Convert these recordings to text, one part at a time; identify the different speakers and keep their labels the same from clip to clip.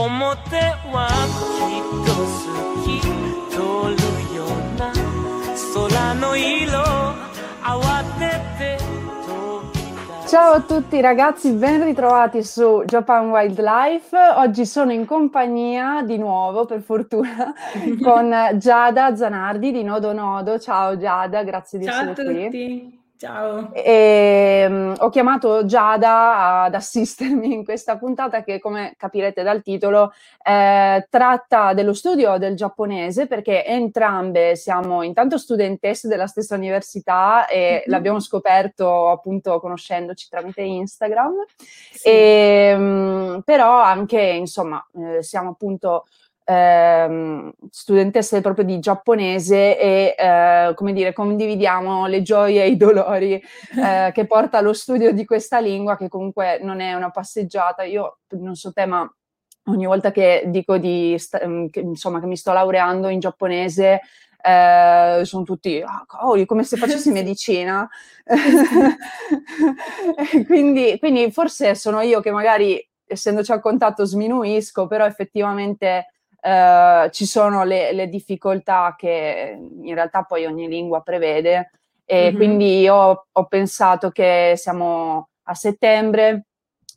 Speaker 1: 表はきっと好き通るような空の色慌てて飛び出す
Speaker 2: Ciao a tutti ragazzi, ben ritrovati su Japan Wildlife. Oggi sono in compagnia di nuovo, per fortuna, con Giada Zanardi di Nodo Nodo. Ciao Giada, grazie di
Speaker 3: Ciao a
Speaker 2: essere qui.
Speaker 3: tutti, ciao.
Speaker 2: E, mm, ho chiamato Giada ad assistermi in questa puntata che, come capirete dal titolo, eh, tratta dello studio del giapponese perché entrambe siamo intanto studentesse della stessa università e
Speaker 3: Mhm.
Speaker 2: l'abbiamo scoperto appunto conoscendoci tramite Instagram.
Speaker 3: Sì.
Speaker 2: E, mm, però anche, insomma, eh, siamo appunto ehm, studentesse proprio di giapponese e, eh, come dire, condividiamo le gioie e i dolori eh, che porta allo studio di questa lingua, che comunque non è una passeggiata. Io non so te, ma ogni volta che dico di, ehm, che, insomma, che mi sto laureando in giapponese, eh, sono tutti, ah, cavoli, come se facessi medicina. quindi, quindi forse sono io che magari, essendoci al contatto, sminuisco, però effettivamente eh, ci sono le, le difficoltà che in realtà poi ogni lingua prevede. E
Speaker 3: Mhm.
Speaker 2: quindi io ho pensato che siamo a settembre,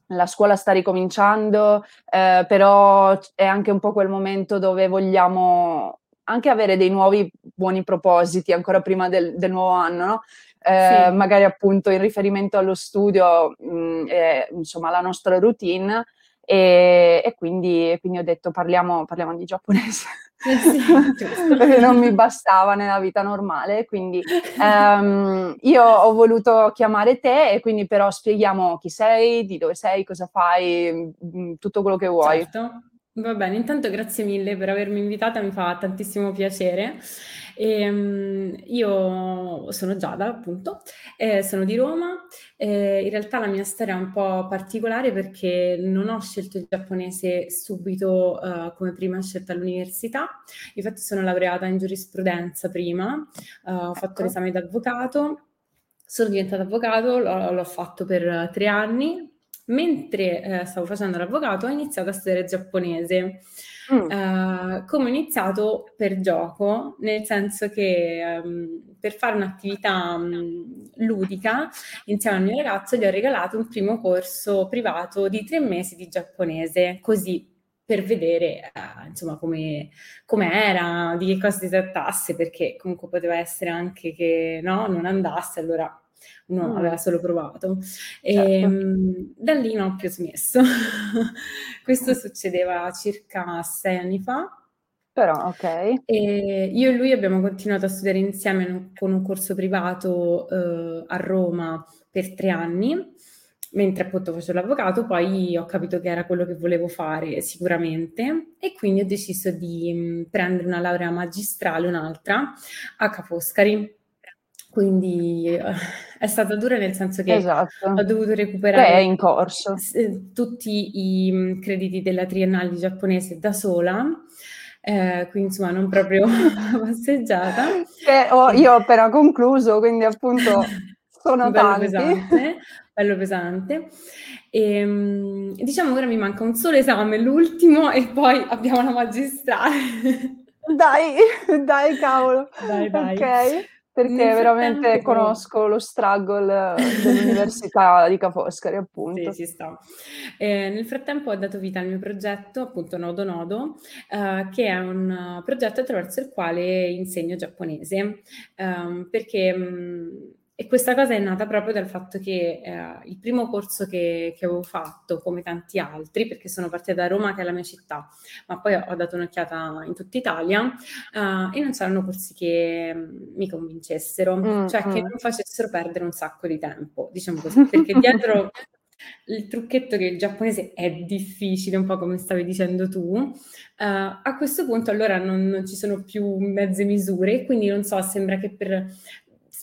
Speaker 2: la scuola sta ricominciando, eh, però è anche un po' quel momento dove vogliamo anche avere dei nuovi buoni propositi ancora prima del, del nuovo anno, no? Eh,
Speaker 3: Sì.
Speaker 2: magari appunto in riferimento allo studio, mh, e, insomma, la nostra routine. E, e quindi, quindi ho detto parliamo, parliamo di giapponese
Speaker 3: Eh sì,
Speaker 2: perché non mi bastava nella vita normale quindi ehm, io ho voluto chiamare te e quindi però spieghiamo chi sei, di dove sei, cosa fai, mh, tutto quello che vuoi.
Speaker 3: Certo, va bene. Intanto grazie mille per avermi invitata, mi fa tantissimo piacere. Ehm, io sono Giada, appunto, eh, sono di Roma. Eh, in realtà la mia storia è un po' particolare perché non ho scelto il giapponese subito, eh, come prima scelta all'università. Infatti sono laureata in giurisprudenza prima, eh, ho fatto
Speaker 2: Ecco.
Speaker 3: l'esame d'avvocato, sono diventata avvocato, l'ho, l'ho fatto per tre anni. Mentre eh, stavo facendo l'avvocato, ho iniziato a studiare giapponese.
Speaker 2: Mm,
Speaker 3: Eh, come ho iniziato per gioco, nel senso che ehm, per fare un'attività mh, ludica insieme al mio ragazzo gli ho regalato un primo corso privato di tre mesi di giapponese, così per vedere eh, insomma come era, di che cosa si trattasse, perché comunque poteva essere anche che no, non andasse, allora uno
Speaker 2: Mm.
Speaker 3: aveva solo provato. E,
Speaker 2: certo.
Speaker 3: mh, da lì non ho più smesso. Questo succedeva circa sei anni fa.
Speaker 2: Però, ok.
Speaker 3: E io e lui abbiamo continuato a studiare insieme in un- con un corso privato eh, a Roma per tre anni, mentre appunto facevo l'avvocato, poi ho capito che era quello che volevo fare sicuramente e quindi ho deciso di mh, prendere una laurea magistrale, un'altra, a Ca' Foscari. Quindi eh, è stata dura nel senso che
Speaker 2: Esatto.
Speaker 3: ho dovuto
Speaker 2: Beh,
Speaker 3: recuperare
Speaker 2: in corso.
Speaker 3: s- tutti i mh, crediti della triennale di giapponese da sola, eh, quindi insomma non proprio passeggiata.
Speaker 2: Che ho- io ho appena concluso, quindi appunto sono
Speaker 3: Bello
Speaker 2: tanti.
Speaker 3: pesante, bello pesante. E, mh, diciamo ora mi manca un solo esame, l'ultimo, e poi abbiamo la magistrale.
Speaker 2: Dai, dai, cavolo.
Speaker 3: Dai, dai.
Speaker 2: Ok. Perché veramente conosco lo struggle dell'università di Ca' Foscari, appunto.
Speaker 3: Sì, si sta. Eh, nel frattempo ho dato vita al mio progetto, appunto Nodo Nodo, eh, che è un progetto attraverso il quale insegno giapponese, eh, perché mh, e questa cosa è nata proprio dal fatto che eh, il primo corso che, che, avevo fatto, come tanti altri, perché sono partita da Roma, che è la mia città, ma poi ho dato un'occhiata in tutta Italia, uh, e non c'erano corsi che mm, mi convincessero, mm, cioè mm. che non facessero perdere un sacco di tempo, diciamo così, perché dietro il trucchetto che il giapponese è difficile, un po' come stavi dicendo tu, uh, a questo punto allora non, non, ci sono più mezze misure, quindi non so, sembra che per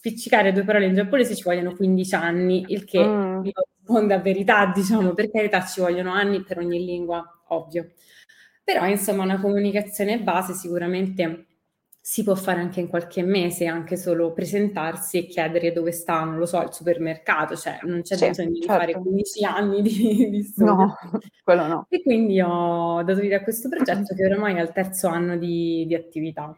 Speaker 3: spiccicare due parole in giapponese ci vogliono 15 anni, il che mm. risponde a verità, diciamo, per carità ci vogliono anni per ogni lingua, ovvio. Però insomma una comunicazione base sicuramente si può fare anche in qualche mese, anche solo presentarsi e chiedere dove sta, non lo so, il supermercato, cioè non c'è sì, bisogno di fare 15 certo. anni di, di studio.
Speaker 2: No, quello no.
Speaker 3: E quindi ho dato vita a questo progetto che oramai è al terzo anno di, di attività.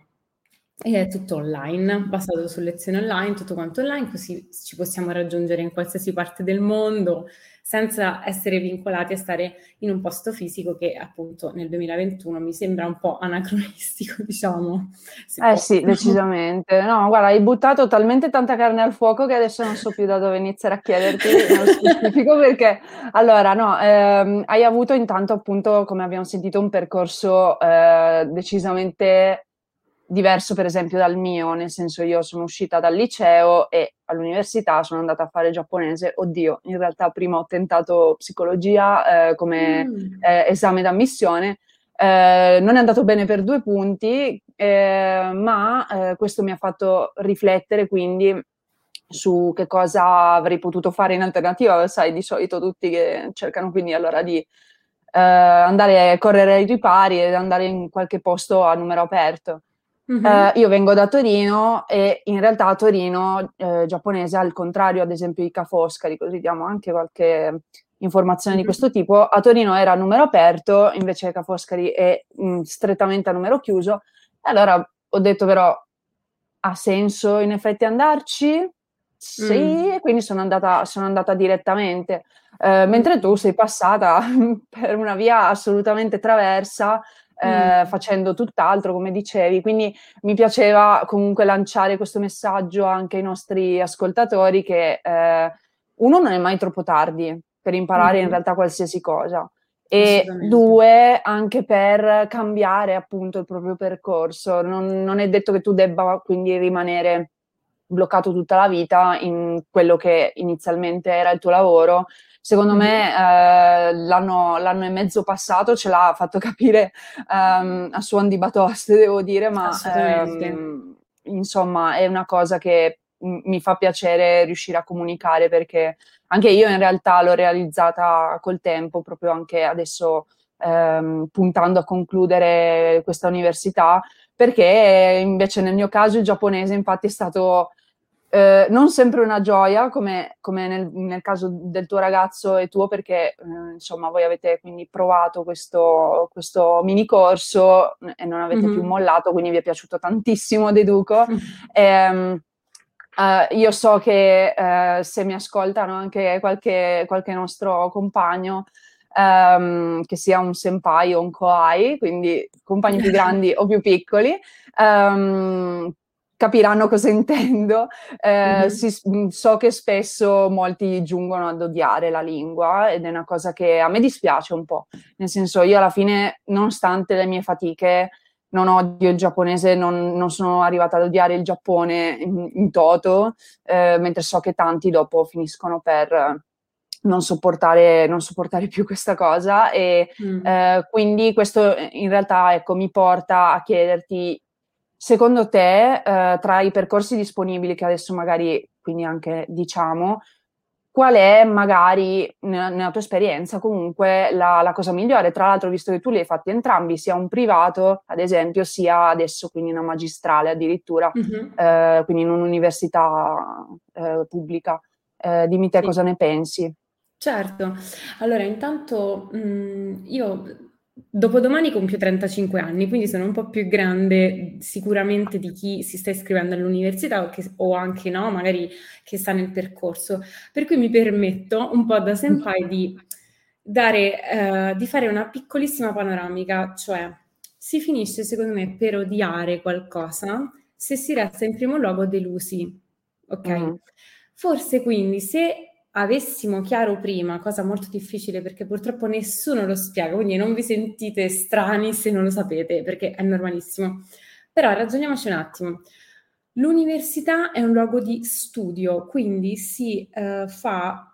Speaker 3: E è tutto online, basato su lezioni online, tutto quanto online, così ci possiamo raggiungere in qualsiasi parte del mondo senza essere vincolati a stare in un posto fisico che appunto nel 2021 mi sembra un po' anacronistico, diciamo.
Speaker 2: Eh sì, decisamente. No, guarda, hai buttato talmente tanta carne al fuoco che adesso non so più da dove iniziare a chiederti nello specifico perché, allora, no, ehm, hai avuto intanto appunto, come abbiamo sentito, un percorso eh, decisamente diverso per esempio dal mio, nel senso io sono uscita dal liceo e all'università sono andata a fare giapponese, oddio, in realtà prima ho tentato psicologia eh, come mm. eh, esame d'ammissione, eh, non è andato bene per due punti, eh, ma eh, questo mi ha fatto riflettere quindi su che cosa avrei potuto fare in alternativa, sai, di solito tutti che cercano quindi allora di eh, andare a correre ai ripari ed andare in qualche posto a numero aperto. Mm-hmm. Eh, io vengo da Torino e in realtà Torino eh, giapponese, al contrario ad esempio di Ca' Foscari, così diamo anche qualche informazione mm-hmm. di questo tipo, a Torino era a numero aperto, invece Ca' Foscari è mh, mm, strettamente a numero chiuso. E allora ho detto però, ha senso in effetti andarci? Sì, mm. quindi sono andata, sono andata direttamente, eh, mentre tu sei passata per una via assolutamente traversa, eh, mm. facendo tutt'altro, come dicevi. Quindi mi piaceva comunque lanciare questo messaggio anche ai nostri ascoltatori che eh, uno non è mai troppo tardi per imparare mm. in realtà qualsiasi cosa e due anche per cambiare appunto il proprio percorso. Non, non è detto che tu debba quindi rimanere bloccato tutta la vita in quello che inizialmente era il tuo lavoro, Secondo me eh, l'anno, l'anno, e mezzo passato ce l'ha fatto capire um, a suon di batoste, devo dire, ma um, insomma è una cosa che mi fa piacere riuscire a comunicare perché anche io in realtà l'ho realizzata col tempo, proprio anche adesso ehm, puntando a concludere questa università, perché invece nel mio caso il giapponese infatti è stato eh, non sempre una gioia, come, come nel, nel, caso del tuo ragazzo e tuo, perché eh, insomma voi avete quindi provato questo, questo mini corso e non avete mm-hmm. più mollato, quindi vi è piaciuto tantissimo, deduco. Mm-hmm. E, Uh, io so che uh, se mi ascoltano anche qualche, qualche nostro compagno, um, che sia un senpai o un koai, quindi compagni più grandi o più piccoli, um, capiranno cosa intendo. Eh, mm-hmm. si, mm, so che spesso molti giungono ad odiare la lingua ed è una cosa che a me dispiace un po', nel senso io alla fine, nonostante le mie fatiche, non odio il giapponese, non, non sono arrivata ad odiare il Giappone in, in toto, eh, mentre so che tanti dopo finiscono per non sopportare, non sopportare più questa cosa e mm. eh, quindi questo in realtà ecco, mi porta a chiederti Secondo te, eh, tra i percorsi disponibili che adesso magari quindi anche diciamo, qual è magari nella, nella tua esperienza comunque la, la, cosa migliore? Tra l'altro, visto che tu li hai fatti entrambi, sia un privato, ad esempio, sia adesso quindi una magistrale addirittura, mm-hmm. eh, quindi in un'università eh, pubblica. Eh, dimmi te sì. cosa ne pensi.
Speaker 3: Certo, allora intanto mh, io dopodomani compio 35 anni, quindi sono un po' più grande sicuramente di chi si sta iscrivendo all'università o, che, o anche no, magari che sta nel percorso. Per cui mi permetto un po' da senpai di dare, uh, di fare una piccolissima panoramica, cioè si finisce secondo me per odiare qualcosa se si resta in primo luogo delusi, ok? Mm. Forse quindi se avessimo chiaro prima, cosa molto difficile perché purtroppo nessuno lo spiega, quindi non vi sentite strani se non lo sapete, perché è normalissimo. Però ragioniamoci un attimo. L'università è un luogo di studio, quindi si uh, fa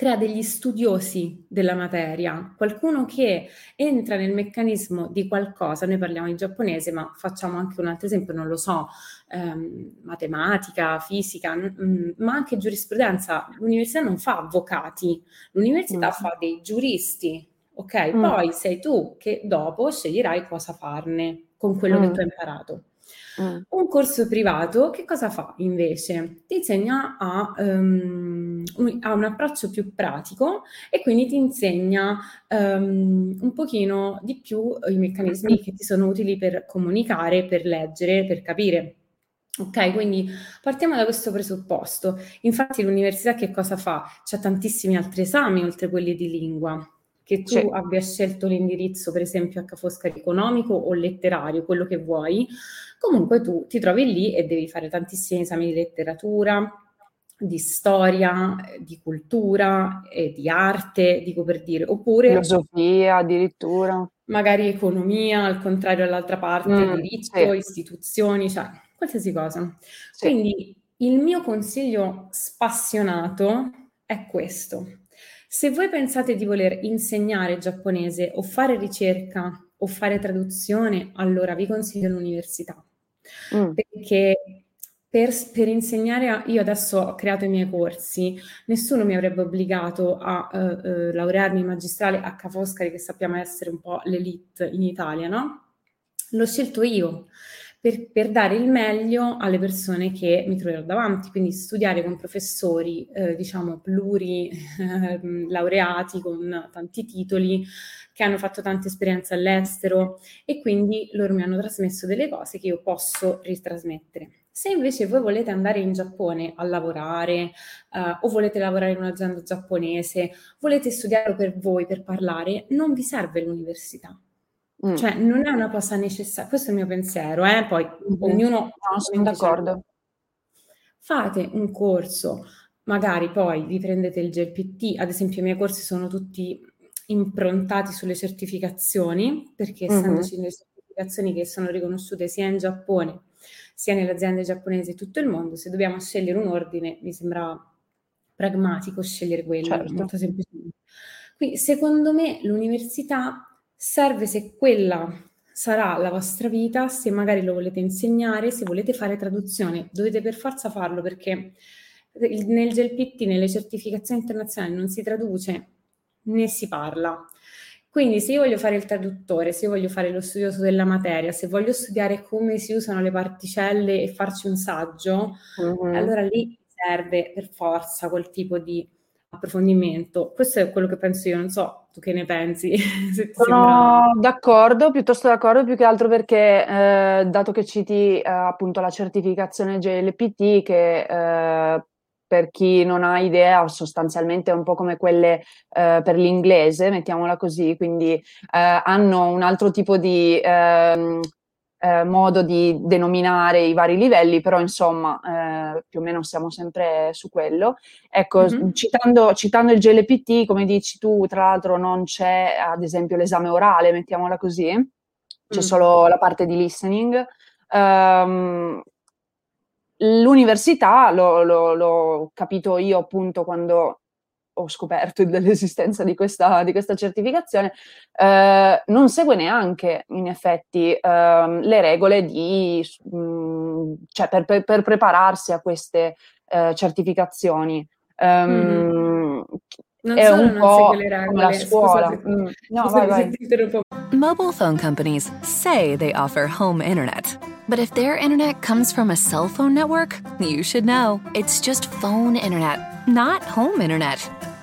Speaker 3: crea degli studiosi della materia, qualcuno che entra nel meccanismo di qualcosa, noi parliamo in giapponese, ma facciamo anche un altro esempio, non lo so, ehm, matematica, fisica, mh, mm, ma anche giurisprudenza. L'università non fa avvocati, l'università mm. fa dei giuristi, ok? Mm. Poi sei tu che dopo sceglierai cosa farne con quello mm. che tu hai imparato. Mm. Un corso privato che cosa fa invece? Ti insegna a, um, un, a, un, approccio più pratico e quindi ti insegna um, un pochino di più i meccanismi che ti sono utili per comunicare, per leggere, per capire. Ok, quindi partiamo da questo presupposto. Infatti l'università che cosa fa? C'è tantissimi altri esami oltre quelli di lingua che tu sì. abbia scelto l'indirizzo, per esempio, H Foscari economico o letterario, quello che vuoi, comunque tu ti trovi lì e devi fare tantissimi esami di letteratura, di storia, di cultura, e di arte, dico per dire, oppure...
Speaker 2: Filosofia addirittura.
Speaker 3: Magari economia, al contrario all'altra parte, mm, diritto, sì. istituzioni, cioè qualsiasi cosa. Sì. Quindi il mio consiglio spassionato è questo se voi pensate di voler insegnare giapponese o fare ricerca o fare traduzione, allora vi consiglio l'università. Mm. Perché per, per, insegnare, a, io adesso ho creato i miei corsi, nessuno mi avrebbe obbligato a uh, uh, laurearmi in magistrale a Ca' Foscari, che sappiamo essere un po' l'elite in Italia, no? L'ho scelto io per, per, dare il meglio alle persone che mi troverò davanti, quindi studiare con professori, eh, diciamo, pluri eh, laureati con tanti titoli, che hanno fatto tanta esperienza all'estero e quindi loro mi hanno trasmesso delle cose che io posso ritrasmettere. Se invece voi volete andare in Giappone a lavorare uh, o volete lavorare in un'azienda giapponese, volete studiare per voi, per parlare, non vi serve l'università Mm. Cioè, non è una cosa necessaria, questo è il mio pensiero, eh? poi mm-hmm. ognuno...
Speaker 2: No, sono d'accordo.
Speaker 3: Fate un corso, magari poi vi prendete il GLPT, ad esempio i miei corsi sono tutti improntati sulle certificazioni, perché mm-hmm. essendoci le certificazioni che sono riconosciute sia in Giappone sia nelle aziende giapponesi di tutto il mondo, se dobbiamo scegliere un ordine mi sembra pragmatico scegliere quello, certo. molto semplicemente. Quindi secondo me l'università serve se quella sarà la vostra vita, se magari lo volete insegnare, se volete fare traduzione, dovete per forza farlo perché nel GLPT, nelle certificazioni internazionali non si traduce né si parla. Quindi se io voglio fare il traduttore, se io voglio fare lo studioso della materia, se voglio studiare come si usano le particelle e farci un saggio, mm-hmm. allora lì serve per forza quel tipo di approfondimento. Questo è quello che penso io, non so tu che ne pensi.
Speaker 2: Sono sembra... d'accordo, piuttosto d'accordo, più che altro perché eh, dato che citi eh, appunto la certificazione GLPT che eh, per chi non ha idea sostanzialmente è un po' come quelle eh, per l'inglese, mettiamola così, quindi eh, hanno un altro tipo di ehm, eh, modo di denominare i vari livelli, però insomma eh, più o meno siamo sempre su quello. Ecco, mm-hmm. citando, citando, il GLPT, come dici tu, tra l'altro non c'è ad esempio l'esame orale, mettiamola così, c'è mm. solo la parte di listening. Um, l'università, l'ho capito io appunto quando ho scoperto dell'esistenza di questa, di questa certificazione, eh, non segue neanche in effetti eh, le regole di, mh, mm, cioè per, per, per, prepararsi a queste eh, certificazioni. Um, mm-hmm.
Speaker 3: Non è un po' come
Speaker 2: la scuola. Mm. No, vai, vai.
Speaker 4: Mobile phone companies say they offer home internet. But if their internet comes from a cell phone network, you should know. It's just phone internet, not home internet.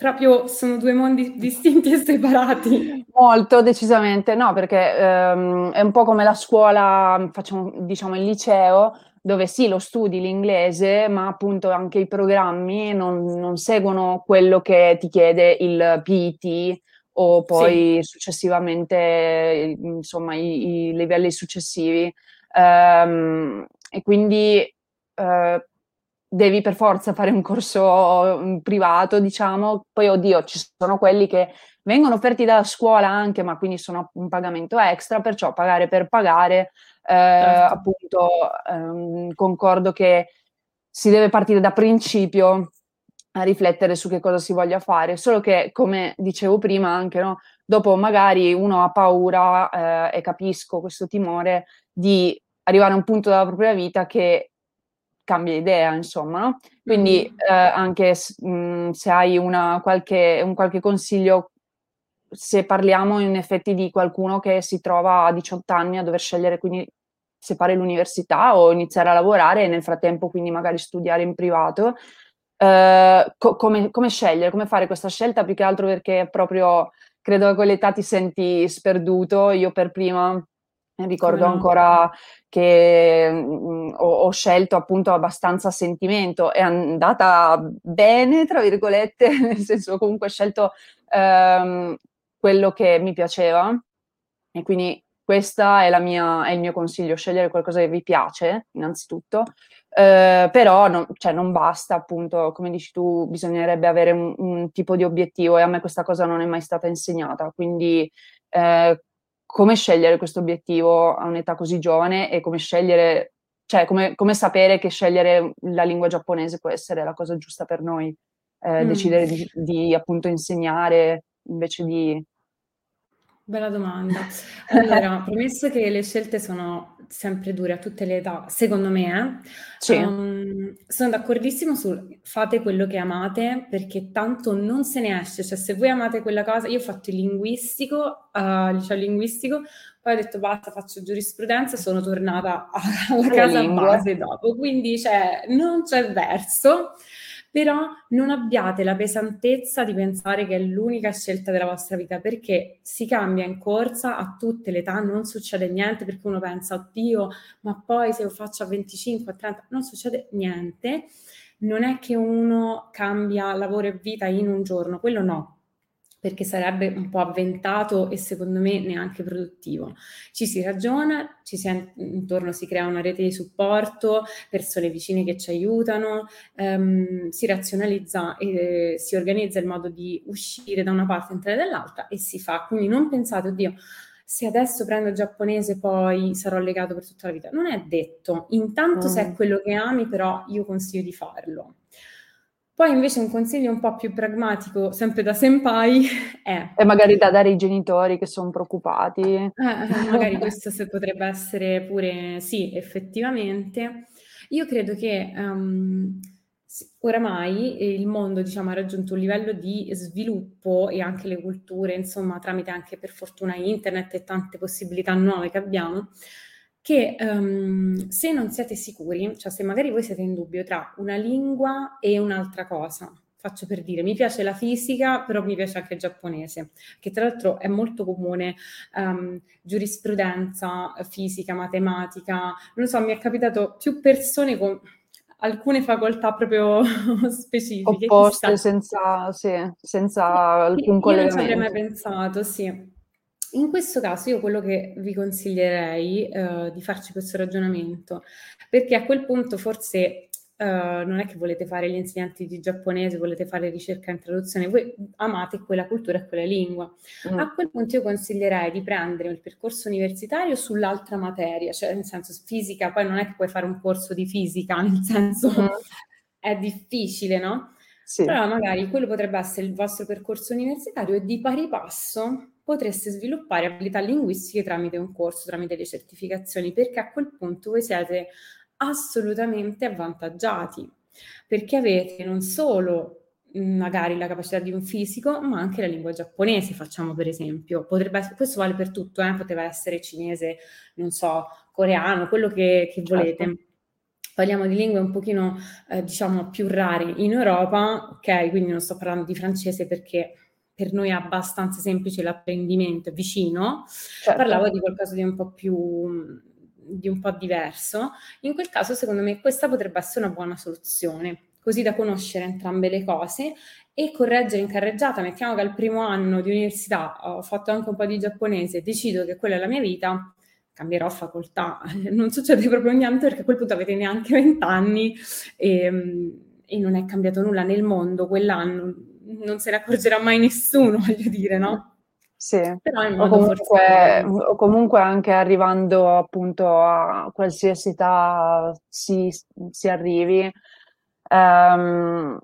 Speaker 3: proprio sono due mondi distinti e separati.
Speaker 2: Molto, decisamente. No, perché ehm, è un po' come la scuola, facciamo, diciamo il liceo, dove sì, lo studi l'inglese, ma appunto anche i programmi non, non seguono quello che ti chiede il PIT o poi successivamente, insomma, i, i livelli successivi. Ehm, e quindi eh, devi per forza fare un corso mm, privato, diciamo. Poi, oddio, ci sono quelli che vengono offerti dalla scuola anche, ma quindi sono un pagamento extra, perciò pagare per pagare, eh,
Speaker 3: Certo.
Speaker 2: appunto, ehm, concordo che si deve partire da principio a riflettere su che cosa si voglia fare, solo che, come dicevo prima, anche no, dopo magari uno ha paura, eh, e capisco questo timore di arrivare a un punto della propria vita che cambia idea, insomma, no? Quindi
Speaker 3: Mhm.
Speaker 2: eh, anche mh, se hai una qualche, un qualche consiglio, se parliamo in effetti di qualcuno che si trova a 18 anni a dover scegliere quindi se fare l'università o iniziare a lavorare e nel frattempo quindi magari studiare in privato, eh, co- come, come scegliere, come fare questa scelta? Più che altro perché proprio credo che a quell'età ti senti sperduto, io per prima ricordo
Speaker 3: no?
Speaker 2: ancora che mm, ho, ho scelto appunto abbastanza sentimento, è andata bene, tra virgolette, nel senso comunque ho scelto ehm, quello che mi piaceva e quindi questa è, è il mio consiglio, scegliere qualcosa che vi piace, innanzitutto, eh, però non, cioè, non basta, appunto, come dici tu, bisognerebbe avere un, un tipo di obiettivo e a me questa cosa non è mai stata insegnata, quindi eh, come scegliere questo obiettivo a un'età così giovane e come scegliere, cioè come, come sapere che scegliere la lingua giapponese può essere la cosa giusta per noi, eh,
Speaker 3: Mm.
Speaker 2: decidere di, di appunto insegnare invece di...
Speaker 3: Bella domanda. Allora, premesso che le scelte sono sempre dure a tutte le età, secondo me, eh,
Speaker 2: Sì.
Speaker 3: ehm, sono d'accordissimo sul fate quello che amate perché tanto non se ne esce. Cioè, se voi amate quella cosa, io ho fatto il linguistico, al liceo linguistico, poi ho detto basta, faccio giurisprudenza, sono tornata alla casa
Speaker 2: lingue.
Speaker 3: base dopo. Quindi, cioè, non c'è verso. Però non abbiate la pesantezza di pensare che è l'unica scelta della vostra vita, perché si cambia in corsa a tutte le età, non succede niente perché uno pensa, oddio, ma poi se lo faccio a 25, a 30, non succede niente. Non è che uno cambia lavoro e vita in un giorno, quello no, perché sarebbe un po' avventato e secondo me neanche produttivo. Ci si ragiona, ci si intorno si crea una rete di supporto, persone vicine che ci aiutano, ehm, si razionalizza e si organizza il modo di uscire da una parte e entrare dall'altra e si fa. Quindi non pensate, oddio, se adesso prendo il giapponese poi sarò legato per tutta la vita. Non è detto. Intanto se è
Speaker 2: Mm.
Speaker 3: quello che ami, però io consiglio di farlo. Poi invece un consiglio un po' più pragmatico, sempre da senpai, è
Speaker 2: E magari da dare ai genitori che sono preoccupati.
Speaker 3: eh, eh, magari questo potrebbe essere pure sì, effettivamente. Io credo che s- oramai il mondo, diciamo, ha raggiunto un livello di sviluppo e anche le culture, insomma, tramite anche per fortuna internet e tante possibilità nuove che abbiamo, che ehm, se non siete sicuri, cioè se magari voi siete in dubbio tra una lingua e un'altra cosa, faccio per dire, mi piace la fisica, però mi piace anche il giapponese, che tra l'altro è molto comune, ehm, giurisprudenza, fisica, matematica, non so, mi è capitato più persone con alcune facoltà proprio specifiche,
Speaker 2: Opposte, senza, sì, senza alcun
Speaker 3: io non ci avrei mai
Speaker 2: collegamento.
Speaker 3: pensato, sì. In questo caso io quello che vi consiglierei eh, di farci questo ragionamento, perché a quel punto forse eh, non è che volete fare gli insegnanti di giapponese, volete fare ricerca in traduzione, voi amate quella cultura e quella lingua.
Speaker 2: Mm.
Speaker 3: A quel punto io consiglierei di prendere il percorso universitario sull'altra materia, cioè nel senso fisica, poi non è che puoi fare un corso di fisica, nel senso
Speaker 2: Mhm.
Speaker 3: è difficile, no?
Speaker 2: Sì.
Speaker 3: Però magari quello potrebbe essere il vostro percorso universitario e di pari passo potreste sviluppare abilità linguistiche tramite un corso, tramite le certificazioni, perché a quel punto voi siete assolutamente avvantaggiati perché avete non solo magari la capacità di un fisico, ma anche la lingua giapponese, facciamo per esempio. Potrebbe essere, questo vale per tutto, eh? poteva essere cinese, non so, coreano, quello che, che volete. Certo. Parliamo di lingue un pochino, eh, diciamo, più rare in Europa, ok? Quindi non sto parlando di francese perché per noi è abbastanza semplice l'apprendimento, vicino. Certo. Parlavo di qualcosa di un po' più di un po' diverso. In quel caso, secondo me, questa potrebbe essere una buona soluzione così da conoscere entrambe le cose e correggere in carreggiata. Mettiamo che al primo anno di università ho fatto anche un po' di giapponese e decido che quella è la mia vita, cambierò facoltà. Non succede proprio niente perché a quel punto avete neanche vent'anni e, e non è cambiato nulla nel mondo quell'anno, non se ne accorgerà mai nessuno, voglio dire, no?
Speaker 2: Sì, o comunque, o comunque, anche arrivando appunto a qualsiasi età si, si arrivi, Um,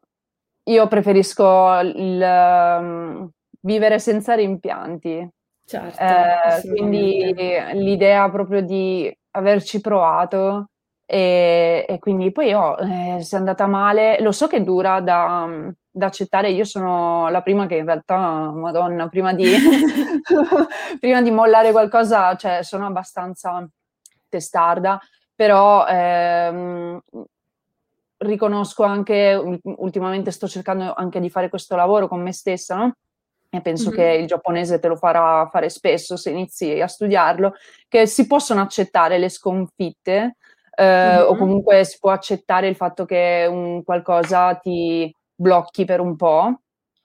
Speaker 2: io preferisco il um, vivere senza rimpianti. Certo, eh, quindi l'idea proprio di averci provato e, e quindi poi io, eh, se è andata male, lo so che dura da, da, accettare, io sono la prima che in realtà, madonna, prima di, prima di mollare qualcosa, cioè sono abbastanza testarda, però ehm, riconosco anche, ultimamente sto cercando anche di fare questo lavoro con me stessa, no? E penso mm-hmm. che il giapponese te lo farà fare spesso se inizi a studiarlo, che si possono accettare le sconfitte eh, mm-hmm. o comunque si può accettare il fatto che un qualcosa ti blocchi per un po'.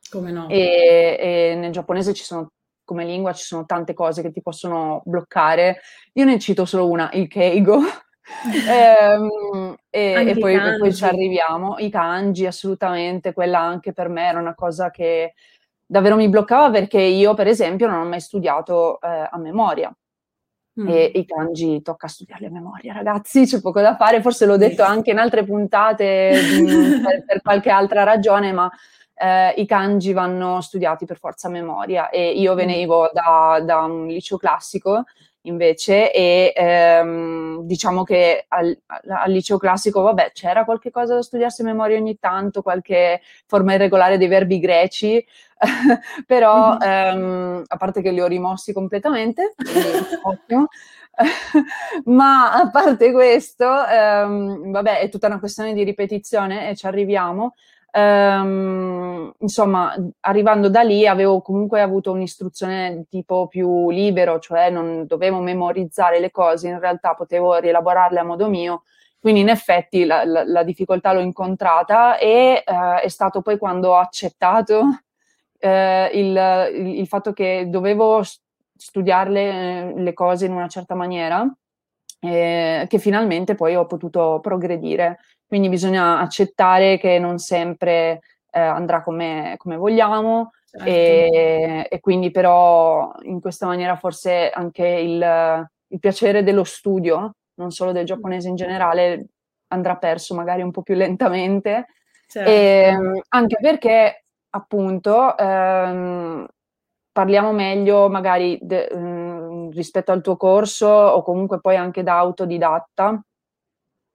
Speaker 3: Come no?
Speaker 2: E, e nel giapponese ci sono come lingua ci sono tante cose che ti possono bloccare. Io ne cito solo una, il keigo, ehm, e, e, poi, e, poi, ci arriviamo. I kanji, assolutamente, quella anche per me era una cosa che davvero mi bloccava perché io, per esempio, non ho mai studiato eh, a memoria. Mm. E i kanji tocca studiarli a memoria, ragazzi, c'è poco da fare. Forse l'ho detto anche in altre puntate mh, per, per, qualche altra ragione, ma eh, i kanji vanno studiati per forza a memoria. E io mm. venivo da, da un liceo classico invece e ehm, diciamo che al, al, liceo classico, vabbè, c'era qualche cosa da studiarsi a memoria ogni tanto, qualche forma irregolare dei verbi greci, però mm-hmm. ehm, a parte che li ho rimossi completamente, ottimo. ma a parte questo, ehm, vabbè, è tutta una questione di ripetizione e ci arriviamo. Ehm, insomma, arrivando da lì avevo comunque avuto un'istruzione tipo più libero, cioè non dovevo memorizzare le cose, in realtà potevo rielaborarle a modo mio. Quindi in effetti la, la, la difficoltà l'ho incontrata e eh, è stato poi quando ho accettato eh, il, il, il, fatto che dovevo studiarle le cose in una certa maniera, eh, che finalmente poi ho potuto progredire quindi bisogna accettare che non sempre eh, andrà come, come vogliamo certo. e, e, quindi però in questa maniera forse anche il, il piacere dello studio, non solo del giapponese in generale, andrà perso magari un po' più lentamente. Certo. E, ehm, anche perché appunto ehm, parliamo meglio magari de, mm, rispetto al tuo corso o comunque poi anche da autodidatta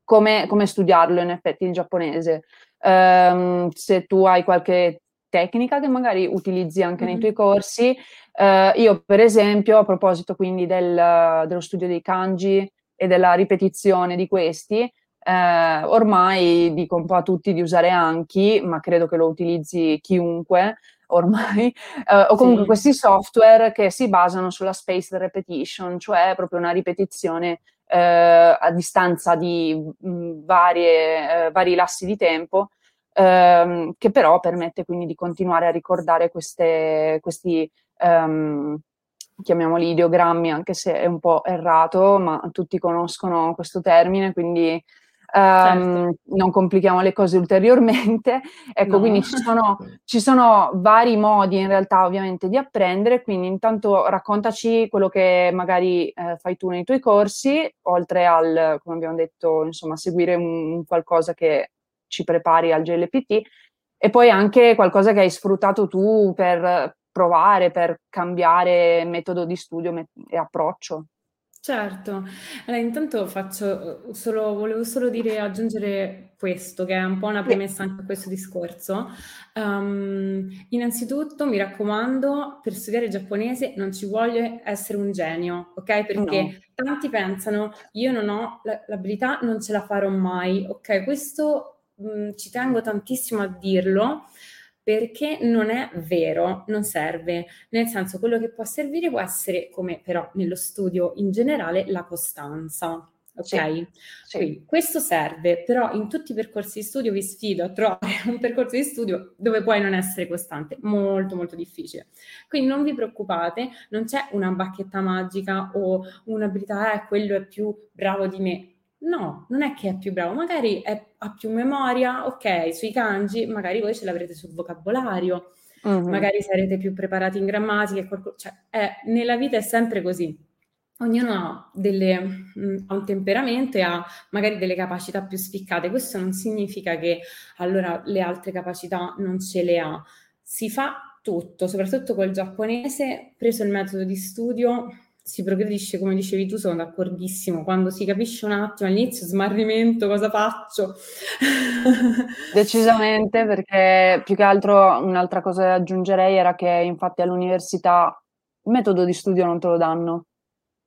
Speaker 2: come, come studiarlo in effetti il giapponese. Um, se tu hai qualche tecnica che magari utilizzi anche mm-hmm. nei tuoi corsi. Uh, io, per esempio, a proposito quindi del, dello studio dei kanji e della ripetizione di questi, uh, ormai dico un po' a tutti di usare Anki, ma credo che lo utilizzi chiunque ormai, uh, o comunque sì. questi software che si basano sulla spaced repetition, cioè proprio una ripetizione eh, a distanza di mh, mm, varie, eh, vari lassi di tempo, ehm, che però permette quindi di continuare a ricordare queste, questi, um, chiamiamoli ideogrammi, anche se è un po' errato, ma tutti conoscono questo termine, quindi Um, certo. non complichiamo le cose ulteriormente. Ecco, no. quindi ci sono, ci sono, vari modi in realtà ovviamente di apprendere, quindi intanto raccontaci quello che magari eh, fai tu nei tuoi corsi, oltre al, come abbiamo detto, insomma, seguire un, un qualcosa che ci prepari al GLPT e poi anche qualcosa che hai sfruttato tu per provare, per cambiare metodo di studio e approccio.
Speaker 3: Certo. Allora intanto faccio uhm, solo volevo solo dire aggiungere questo, che è un po' una premessa anche a questo discorso. Uhm, innanzitutto mi raccomando, per studiare giapponese non ci vuole essere un genio, okay, perché
Speaker 2: No.
Speaker 3: tanti pensano: "Io non ho l'abilità, non ce la farò mai." Okay, questo, mhmm, ci tengo tantissimo a dirlo perché non è vero, non serve. Nel senso, quello che può servire può essere, come però nello studio in generale, la costanza,
Speaker 2: Sì,
Speaker 3: okay?
Speaker 2: sì.
Speaker 3: Quindi questo serve, però in tutti i percorsi di studio vi sfido a trovare un percorso di studio dove puoi non essere costante, molto, molto difficile. Quindi non vi preoccupate, non c'è una bacchetta magica o un'abilità: "Eh, quello è più bravo di me." No, non è che è più bravo, magari è ha più memoria, okay, sui kanji, magari voi ce l'avrete sul vocabolario,
Speaker 2: Mh-mh.
Speaker 3: magari sarete più preparati in grammatica e qualco cioè è nella vita è sempre così. Ognuno ha delle mhmm, ha un temperamento e ha magari delle capacità più spiccate. Questo non significa che allora le altre capacità non ce le ha. Si fa tutto, soprattutto col giapponese, preso il metodo di studio si progredisce, come dicevi tu, sono d'accordissimo. Quando si capisce un attimo all'inizio smarrimento, cosa faccio?
Speaker 2: Decisamente, perché più che altro un'altra cosa che aggiungerei era che infatti all'università il metodo di studio non te lo danno.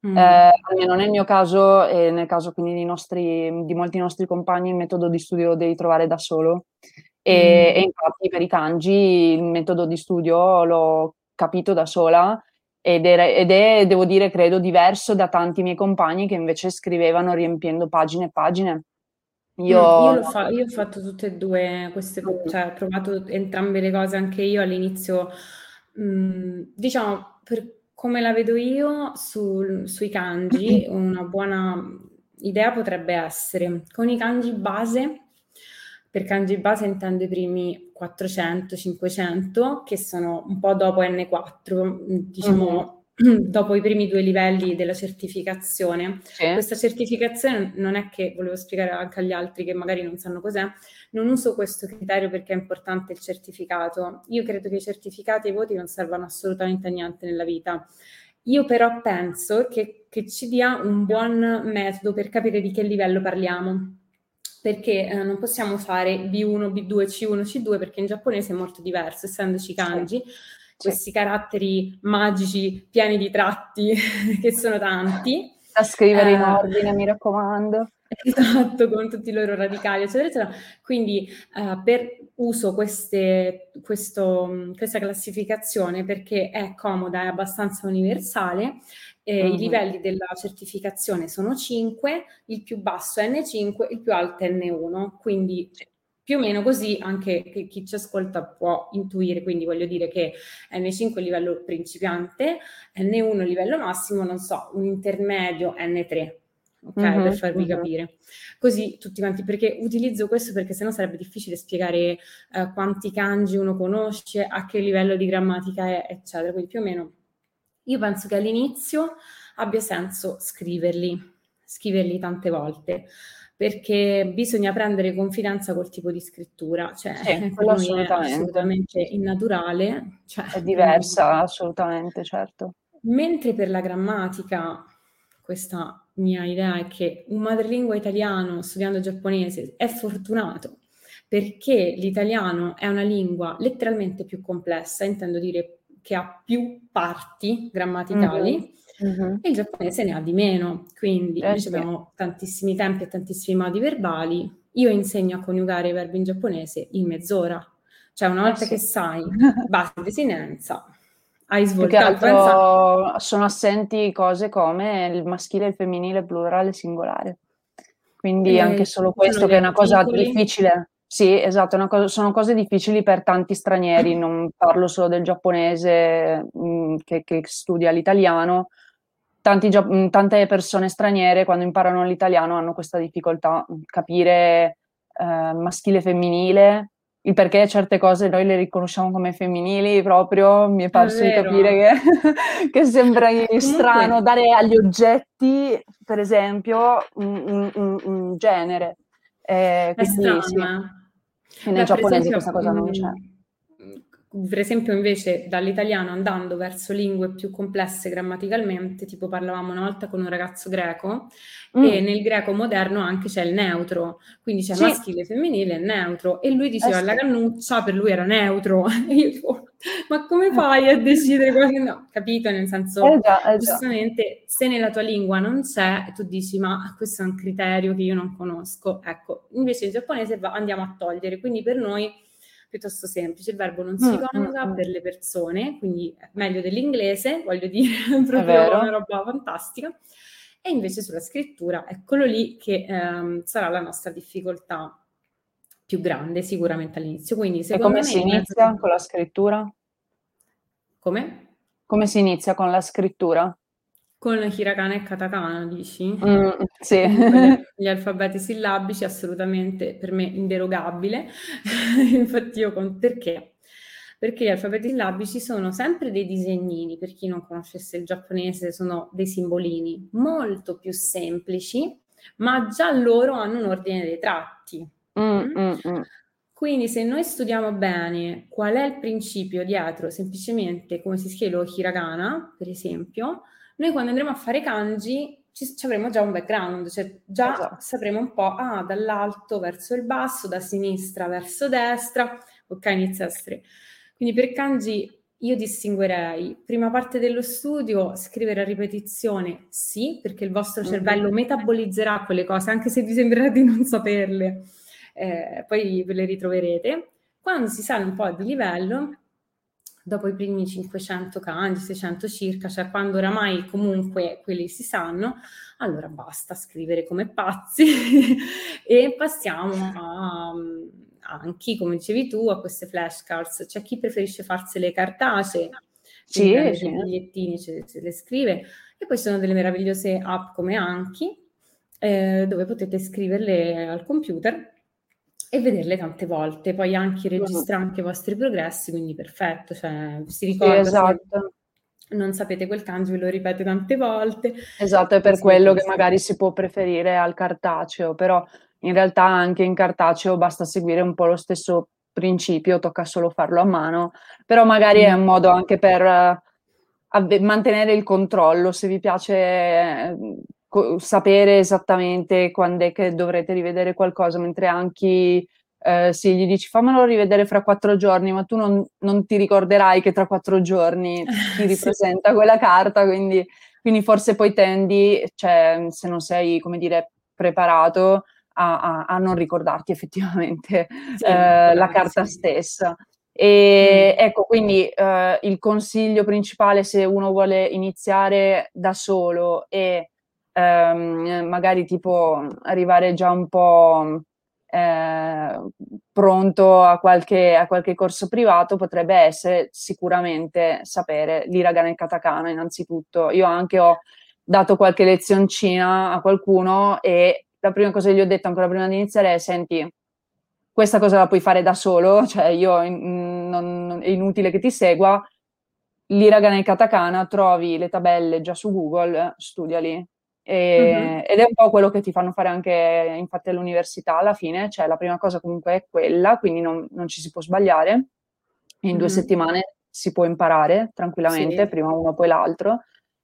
Speaker 3: Mh.
Speaker 2: Ehm, almeno nel mio caso e nel caso quindi di nostri di molti nostri compagni, il metodo di studio lo devi trovare da solo. E e
Speaker 3: Mh.
Speaker 2: infatti per i kanji il metodo di studio l'ho capito da sola ed era ed è, devo dire, credo diverso da tanti miei compagni che invece scrivevano riempiendo pagine e pagine. Io
Speaker 3: Mh, io fa io ho fatto tutte e 2 queste co
Speaker 2: Mh.
Speaker 3: cioè ho provato entrambe le cose anche io all'inizio. Mhmm, diciamo per come la vedo io sul sui kanji, una buona, idea potrebbe essere con i kanji base per kanji base intendo i primi 400, 500 che sono un po' dopo N4, mhmm,
Speaker 2: Mh-mh.
Speaker 3: diciamo dopo i primi 2 livelli della certificazione.
Speaker 2: Sì.
Speaker 3: Questa certificazione non è che volevo spiegare anche agli altri che magari non sanno cos'è, non uso questo criterio perché è importante il certificato. Io credo che i certificati e i voti non servano assolutamente a niente nella vita. Io però penso che che ci dia un buon metodo per capire di che livello parliamo. Perché, ehm, non possiamo fare B1, B2, C1, C2 perché in giapponese è molto diverso, essendoci kanji,
Speaker 2: Sì.
Speaker 3: questi caratteri magici pieni di tratti che sono tanti.
Speaker 2: Da scrivere in
Speaker 3: Ehm
Speaker 2: ordine, mi raccomando.
Speaker 3: Esatto, con tutti i loro radicali, eccetera, eccetera. Quindi, ehm, per uso queste questo mhmm, questa classificazione perché è comoda, è abbastanza universale. Ehm, i
Speaker 2: Mh-mh.
Speaker 3: livelli della certificazione sono 5, il più basso è N5, il più alto è N1. Quindi più o meno così anche chi ci ascolta può intuire, quindi voglio dire che N5 è livello principiante, N1 il livello massimo, non so, un intermedio N3, okay, per
Speaker 2: Mh-mh,
Speaker 3: farvi
Speaker 2: mh-mh.
Speaker 3: capire. Così tutti quanti perché utilizzo questo perché se no sarebbe difficile spiegare, ehm, quanti kanji uno conosce, a che livello di grammatica è, eccetera. Quindi più o meno io penso che all'inizio abbia senso scriverli, scriverli tante volte, perché bisogna prendere confidenza col tipo di scrittura, cioè
Speaker 2: Sì,
Speaker 3: noi è
Speaker 2: assolutamente.
Speaker 3: assolutamente innaturale, cioè
Speaker 2: È diversa, assolutamente, certo.
Speaker 3: Mentre per la grammatica, questa mia idea è che un madrelingua italiano studiando giapponese è fortunato, perché l'italiano è una lingua letteralmente più complessa, intendo dire che ha più parti grammaticali
Speaker 2: mh-mh.
Speaker 3: e il giapponese ne ha di meno. Quindi
Speaker 2: Eh sì.
Speaker 3: c'abbiamo tantissimi tempi e tantissimi modi verbali. Io insegno a coniugare i verbi in giapponese in mezz'ora. Cioè una
Speaker 2: Eh
Speaker 3: volta
Speaker 2: sì.
Speaker 3: che sai base e desinenza, hai svoltato. Pensa
Speaker 2: sono assenti cose come il maschile, il femminile, il plurale, il singolare. Quindi anche
Speaker 3: Le
Speaker 2: solo questo che è una cosa difficile. Sì, esatto, è una co sono cose difficili per tanti stranieri, non parlo solo del giapponese, mhmm, che che studia l'italiano. Tanti gia mhmm, tante persone straniere quando imparano l'italiano hanno questa difficoltà, mhmm, capire, ehm, maschile e femminile, il perché certe cose noi le riconosciamo come femminili proprio, mi è
Speaker 3: È
Speaker 2: parso di capire che che sembri strano
Speaker 3: Comunque
Speaker 2: dare agli oggetti, per esempio, un un un genere.
Speaker 3: È
Speaker 2: quindi sì.
Speaker 3: strano, eh.
Speaker 2: E
Speaker 3: per
Speaker 2: giapponese
Speaker 3: esempio,
Speaker 2: questa cosa non c'è.
Speaker 3: Per esempio invece dall'italiano andando verso lingue più complesse grammaticalmente, tipo parlavamo una volta con un ragazzo greco mm. e nel greco moderno anche c'è il neutro, quindi c'è sì. maschile, femminile e neutro. E lui diceva eh, la cannuccia per lui era neutro. E io dico ma come eh. fai a decidere qualche no, capito? Nel senso eh già, eh giustamente se nella tua lingua non c'è tu dici ma questo è un criterio che io non conosco. Ecco invece in giapponese va, andiamo a togliere. Quindi per noi piuttosto semplice, il verbo non si mm, coniuga mm, mm. per le persone, quindi meglio dell'inglese, voglio dire, proprio una roba fantastica. E invece sulla scrittura, eccolo lì che ehm, sarà la nostra difficoltà più grande sicuramente all'inizio. Quindi,
Speaker 2: e come me, si inizia con la scrittura?
Speaker 3: Come?
Speaker 2: Come si inizia con la scrittura?
Speaker 3: Con hiragana e katakana, dici?
Speaker 2: Mm, sì.
Speaker 3: Gli alfabeti sillabici assolutamente per me inderogabile. Infatti io con... Perché? Perché gli alfabeti sillabici sono sempre dei disegnini, per chi non conoscesse il giapponese sono dei simbolini molto più semplici, ma già loro hanno un ordine dei tratti. Mm, mm? mm, mm. Quindi se noi studiamo bene qual è il principio dietro semplicemente come si scrive lo hiragana, per esempio, noi quando andremo a fare kanji ci, ci avremo già un background, cioè già esatto. sapremo un po', ah, dall'alto verso il basso, da sinistra verso destra, ok, inizia a essere. Quindi per kanji io distinguerei prima parte dello studio, scrivere a ripetizione, sì, perché il vostro cervello metabolizzerà quelle cose, anche se vi sembrerà di non saperle, eh, poi ve le ritroverete. Quando si sale un po' di livello, dopo i primi 500 kanji, 600 circa, cioè quando oramai comunque quelli si sanno, allora basta scrivere come pazzi e passiamo a, anche, come dicevi tu, a queste flashcards. C'è chi preferisce farsele cartacee,
Speaker 2: sì,
Speaker 3: sì. i bigliettini se, se, le scrive, e poi sono delle meravigliose app come Anki, eh, dove potete scriverle al computer e vederle tante volte, poi anche registra anche i vostri progressi, quindi perfetto, cioè si ricorda
Speaker 2: sì, esatto.
Speaker 3: non sapete quel kanji, ve lo ripete tante volte.
Speaker 2: Esatto, è per quello che magari si può preferire al cartaceo, però in realtà anche in cartaceo basta seguire un po' lo stesso principio, tocca solo farlo a mano, però magari è un modo anche per uh, mantenere il controllo, se vi piace sapere esattamente quando è che dovrete rivedere qualcosa, mentre anche eh, se gli dici fammelo rivedere fra quattro giorni, ma tu non, non ti ricorderai che tra quattro giorni ti ripresenta sì. quella carta, quindi, quindi, forse poi tendi, cioè, se non sei, come dire, preparato a, a, a non ricordarti effettivamente sì, eh, la carta sì. stessa. E mm. ecco, quindi eh, il consiglio principale se uno vuole iniziare da solo e ehm, magari tipo arrivare già un po' eh, pronto a qualche, a qualche, corso privato potrebbe essere sicuramente sapere l'iragana e katakana innanzitutto. Io anche ho dato qualche lezioncina a qualcuno e la prima cosa che gli ho detto ancora prima di iniziare è senti, questa cosa la puoi fare da solo, cioè io non, non, è inutile che ti segua, l'iragana e katakana trovi le tabelle già su Google, studiali, e, uh-huh. Ed è un po' quello che ti fanno fare anche infatti all'università alla fine, cioè la prima cosa comunque è quella, quindi non, non ci si può sbagliare. In uh-huh. due settimane si può imparare tranquillamente, sì. prima uno poi l'altro.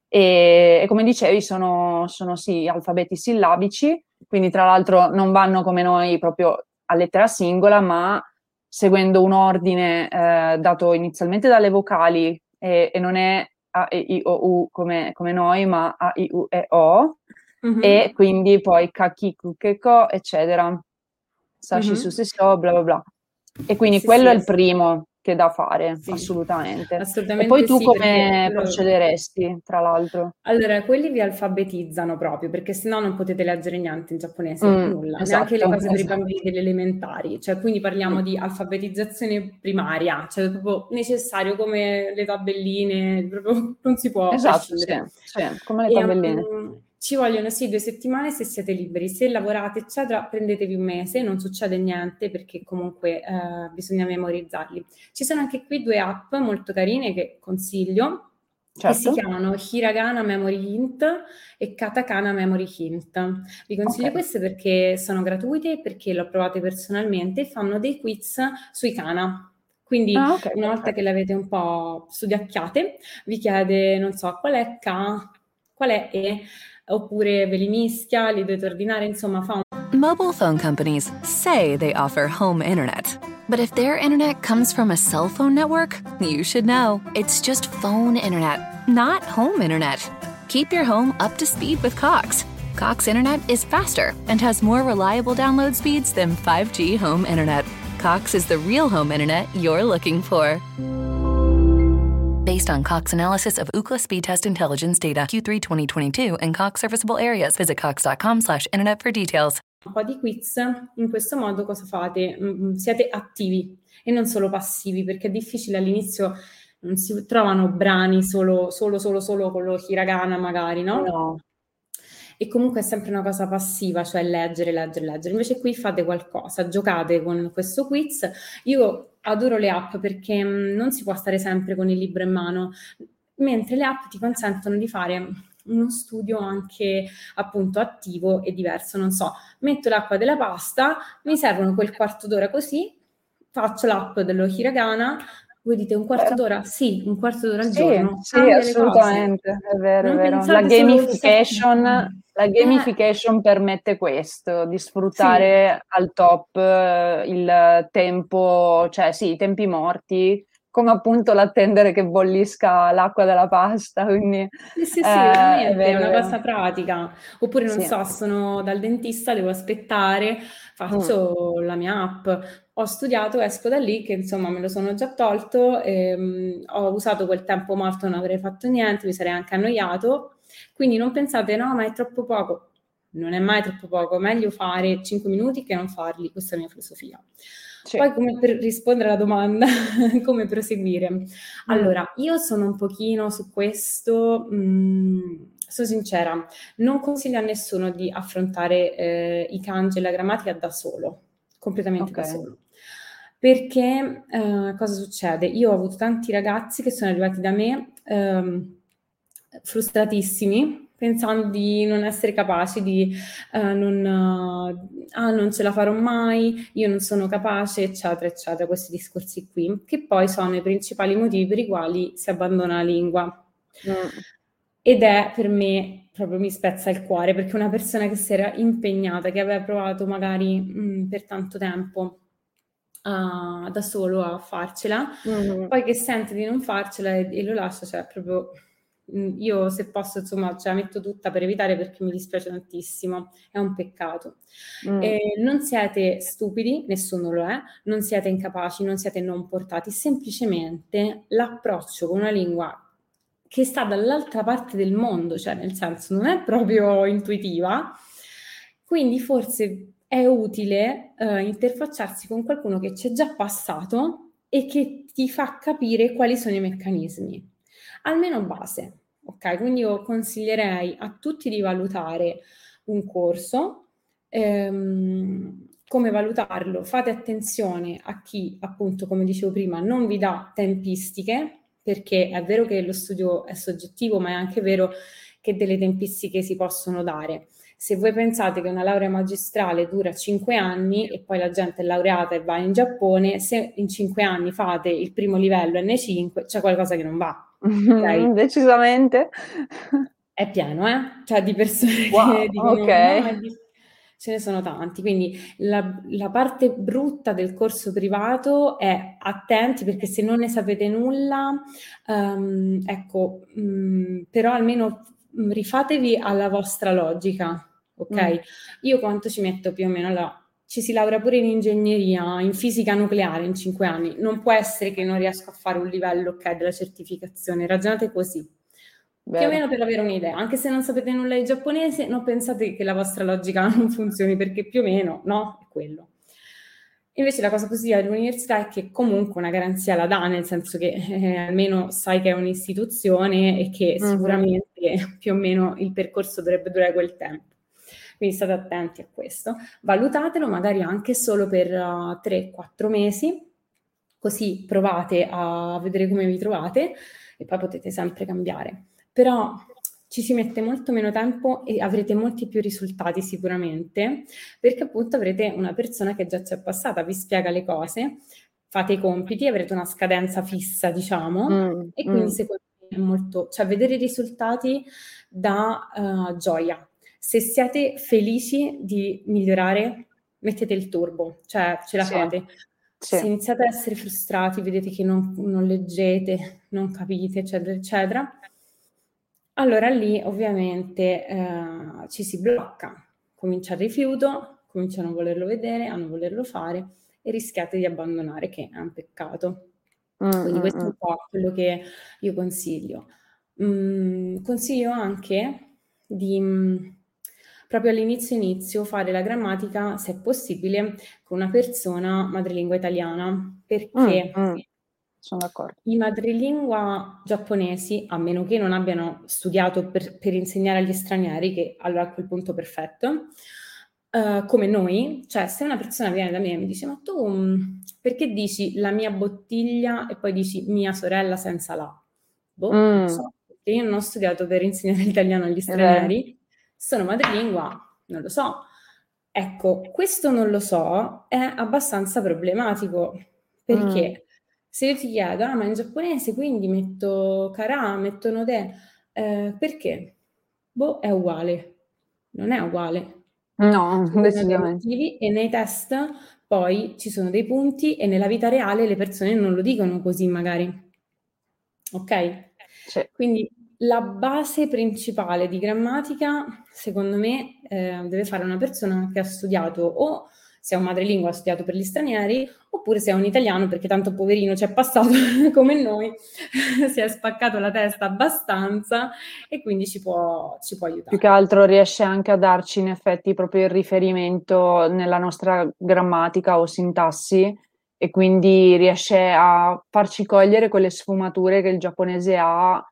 Speaker 2: E, e come dicevi, sono, sono, sì alfabeti sillabici, quindi tra l'altro non vanno come noi proprio a lettera singola, ma seguendo un ordine eh, dato inizialmente dalle vocali e, e non è a, E, I, O, U come, come noi, ma A, I, U, E, O, mm-hmm. e quindi poi Ka, Ki, Ku, Ke, Ko, eccetera. Sashi, mm-hmm. Su, Se, So, bla bla bla. E quindi sì, quello sì, è il primo che da fare, sì, assolutamente. assolutamente. E poi tu sì, come procederesti, tra l'altro?
Speaker 3: Allora, quelli vi alfabetizzano proprio, perché sennò non potete leggere niente in giapponese, mm, nulla, esatto, neanche le cose esatto. per i esatto. bambini delle elementari. Cioè, quindi parliamo mm. di alfabetizzazione primaria, cioè proprio necessario come le tabelline, proprio non si può
Speaker 2: Esatto, sì, sì, come le tabelline. E,
Speaker 3: um, ci vogliono sì due settimane se siete liberi, se lavorate eccetera prendetevi un mese, non succede niente perché comunque eh, bisogna memorizzarli. Ci sono anche qui due app molto carine che consiglio, certo. che si chiamano Hiragana Memory Hint e Katakana Memory Hint. Vi consiglio okay. queste perché sono gratuite e perché le ho provate personalmente e fanno dei quiz sui kana Quindi ah, okay, una volta che le avete un po' studiacchiate, vi chiede, non so, qual è K, qual è E, oppure ve li mischia, li ordinare, insomma fa un...
Speaker 4: Mobile phone companies say they offer home internet. But if their internet comes from a cell phone network, you should know. It's just phone internet, not home internet. Keep your home up to speed with Cox. Cox internet is faster and has more reliable download speeds than 5G home internet. Cox is the real home internet you're looking for. Based on Cox analysis of Ookla speed test intelligence data Q3 2022 and Cox serviceable areas, visit cox.com/internet for details.
Speaker 3: Un po' di quiz, in questo modo cosa fate? Mm, mm, siete attivi e non solo passivi, perché è difficile all'inizio non si trovano brani solo, solo, solo, solo con lo hiragana magari, no?
Speaker 2: No
Speaker 3: e comunque è sempre una cosa passiva, cioè leggere, leggere, leggere. Invece qui fate qualcosa, giocate con questo quiz. Io adoro le app perché mm, non si può stare sempre con il libro in mano, mentre le app ti consentono di fare uno studio anche appunto attivo e diverso. Non so, metto l'acqua della pasta, mi servono quel quarto d'ora così, faccio l'app dello hiragana, voi dite un quarto d'ora? Sì, un quarto d'ora al
Speaker 2: sì,
Speaker 3: giorno.
Speaker 2: Sì, assolutamente, è vero, è vero. La gamification, la eh. gamification permette questo, di sfruttare sì. al top eh, il tempo, cioè sì, i tempi morti, come appunto l'attendere che bollisca l'acqua della pasta. Quindi,
Speaker 3: sì, sì, sì, eh, è, è, una cosa pratica. Oppure, non sì. so, sono dal dentista, devo aspettare, faccio mm. la mia app. Ho studiato, esco da lì, che insomma me lo sono già tolto, ehm, ho usato quel tempo morto, non avrei fatto niente, mi sarei anche annoiato. Quindi non pensate, no, ma è troppo poco. Non è mai troppo poco, meglio fare 5 minuti che non farli, questa è la mia filosofia. Sì. Poi come per rispondere alla domanda, come proseguire? Mm. Allora, io sono un pochino su questo, mh, mm, sono sincera, non consiglio a nessuno di affrontare eh, i kanji e la grammatica da solo, completamente okay. da solo. Perché eh, cosa succede? Io ho avuto tanti ragazzi che sono arrivati da me ehm, frustratissimi pensando di non essere capaci, di uh, non, uh, ah, non ce la farò mai, io non sono capace, eccetera, eccetera, questi discorsi qui, che poi sono i principali motivi per i quali si abbandona la lingua. Mm. Ed è per me proprio mi spezza il cuore perché una persona che si era impegnata, che aveva provato magari mh, mm, per tanto tempo uh, da solo a farcela, mm. poi che sente di non farcela e, e lo lascia, cioè proprio io se posso insomma ce la metto tutta per evitare perché mi dispiace tantissimo, è un peccato. Mm. Eh, non siete stupidi, nessuno lo è, non siete incapaci, non siete non portati, semplicemente l'approccio con una lingua che sta dall'altra parte del mondo, cioè nel senso non è proprio intuitiva, quindi forse è utile eh, interfacciarsi con qualcuno che ci è già passato e che ti fa capire quali sono i meccanismi almeno base. Ok, quindi io consiglierei a tutti di valutare un corso. Ehm, come valutarlo? Fate attenzione a chi, appunto, come dicevo prima, non vi dà tempistiche, perché è vero che lo studio è soggettivo, ma è anche vero che delle tempistiche si possono dare. Se voi pensate che una laurea magistrale dura 5 anni e poi la gente è laureata e va in Giappone, se in 5 anni fate il primo livello N5, c'è qualcosa che non va.
Speaker 2: Okay? Decisamente.
Speaker 3: È pieno, eh? Cioè di persone wow, che dicono okay. no, di... ce ne sono tanti. Quindi la, la, parte brutta del corso privato è attenti perché se non ne sapete nulla, um, ecco, um, però almeno rifatevi alla vostra logica, ok? Mm. Io quanto ci metto più o meno alla ci si laurea pure in ingegneria, in fisica nucleare in cinque anni. Non può essere che non riesco a fare un livello ok della certificazione. Ragionate così. Bene. Più o meno per avere un'idea. Anche se non sapete nulla di giapponese, non pensate che la vostra logica non funzioni, perché più o meno, no, è quello. Invece la cosa positiva dell'università è che comunque una garanzia la dà, nel senso che eh, almeno sai che è un'istituzione e che mm-hmm. sicuramente più o meno il percorso dovrebbe durare quel tempo. Quindi state attenti a questo. Valutatelo magari anche solo per uh, 3-4 mesi, così provate a vedere come vi trovate e poi potete sempre cambiare. Però ci si mette molto meno tempo e avrete molti più risultati sicuramente, perché appunto avrete una persona che già ci è passata, vi spiega le cose, fate i compiti, avrete una scadenza fissa, diciamo, mm, e quindi mm. secondo me è molto, cioè vedere i risultati dà uh, gioia. Se siete felici di migliorare, mettete il turbo, cioè ce la sì. fate. Sì. Se iniziate a essere frustrati, vedete che non, non leggete, non capite, eccetera, eccetera, allora lì ovviamente eh, ci si blocca, comincia il rifiuto, comincia a non volerlo vedere, a non volerlo fare e rischiate di abbandonare, che è un peccato. Mm, Quindi questo è un po' quello che io consiglio. Mm, consiglio anche di mm, proprio all'inizio inizio fare la grammatica, se è possibile, con una persona madrelingua italiana, perché mm, mm,
Speaker 2: sono d'accordo.
Speaker 3: i madrelingua giapponesi, a meno che non abbiano studiato per, per insegnare agli stranieri, che allora a quel punto perfetto, uh, come noi, cioè se una persona viene da me e mi dice ma tu mm, perché dici la mia bottiglia e poi dici mia sorella senza la? Boh, mm. so, perché io non ho studiato per insegnare l'italiano agli stranieri, sono madrelingua, non lo so. Ecco, questo non lo so è abbastanza problematico perché mm. se io ti chiedo, ah, ma in giapponese quindi metto kara, metto node, eh, perché? Boh, è uguale. Non è uguale.
Speaker 2: No, decisamente.
Speaker 3: E nei test poi ci sono dei punti e nella vita reale le persone non lo dicono così magari. Ok? Sì. Quindi la base principale di grammatica, secondo me, eh, deve fare una persona che ha studiato o se è un madrelingua ha studiato per gli stranieri, oppure se è un italiano perché tanto poverino ci è passato come noi, si è spaccato la testa abbastanza e quindi ci può, ci può aiutare.
Speaker 2: Più che altro riesce anche a darci in effetti proprio il riferimento nella nostra grammatica o sintassi e quindi riesce a farci cogliere quelle sfumature che il giapponese ha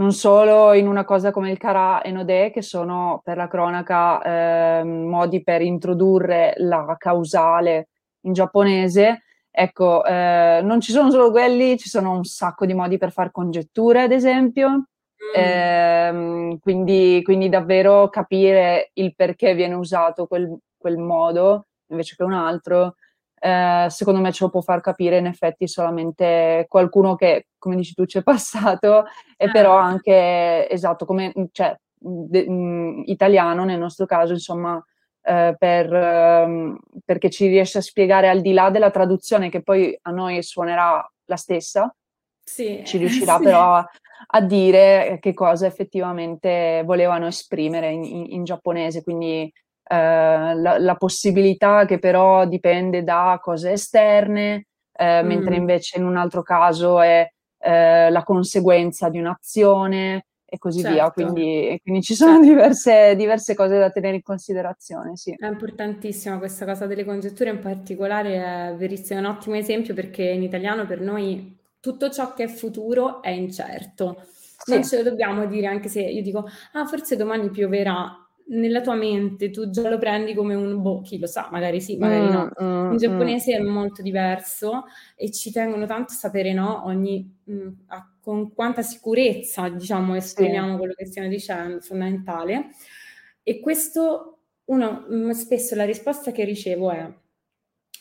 Speaker 2: non solo in una cosa come il Kara e Node, che sono per la cronaca eh, modi per introdurre la causale in giapponese. Ecco, eh, non ci sono solo quelli, ci sono un sacco di modi per fare congetture, ad esempio. Mm. Eh, quindi, quindi, davvero capire il perché viene usato quel, quel modo invece che un altro eh, secondo me ce lo può far capire in effetti solamente qualcuno che, come dici tu, c'è passato e ah. però anche, esatto, come, cioè, de, mh, mm, italiano nel nostro caso, insomma, eh, per, um, perché ci riesce a spiegare al di là della traduzione che poi a noi suonerà la stessa, sì, ci riuscirà sì. però a, a, dire che cosa effettivamente volevano esprimere in, in, in giapponese, quindi eh, la, la, possibilità che però dipende da cose esterne, eh, mm. mentre invece in un altro caso è eh, la conseguenza di un'azione e così certo. via. Quindi, quindi, ci sono certo. diverse, diverse, cose da tenere in considerazione. Sì.
Speaker 3: È importantissima questa cosa delle congetture, in particolare è verissimo, è un ottimo esempio perché in italiano per noi tutto ciò che è futuro è incerto. Non ce lo dobbiamo dire, anche se io dico, ah, forse domani pioverà nella tua mente tu già lo prendi come un boh, chi lo sa, magari sì, magari mm, no. Mm, In giapponese mm. è molto diverso e ci tengono tanto a sapere no, ogni, mm, a, con quanta sicurezza diciamo esprimiamo sì. quello che stiamo dicendo, fondamentale. E questo, uno, mm, spesso la risposta che ricevo è,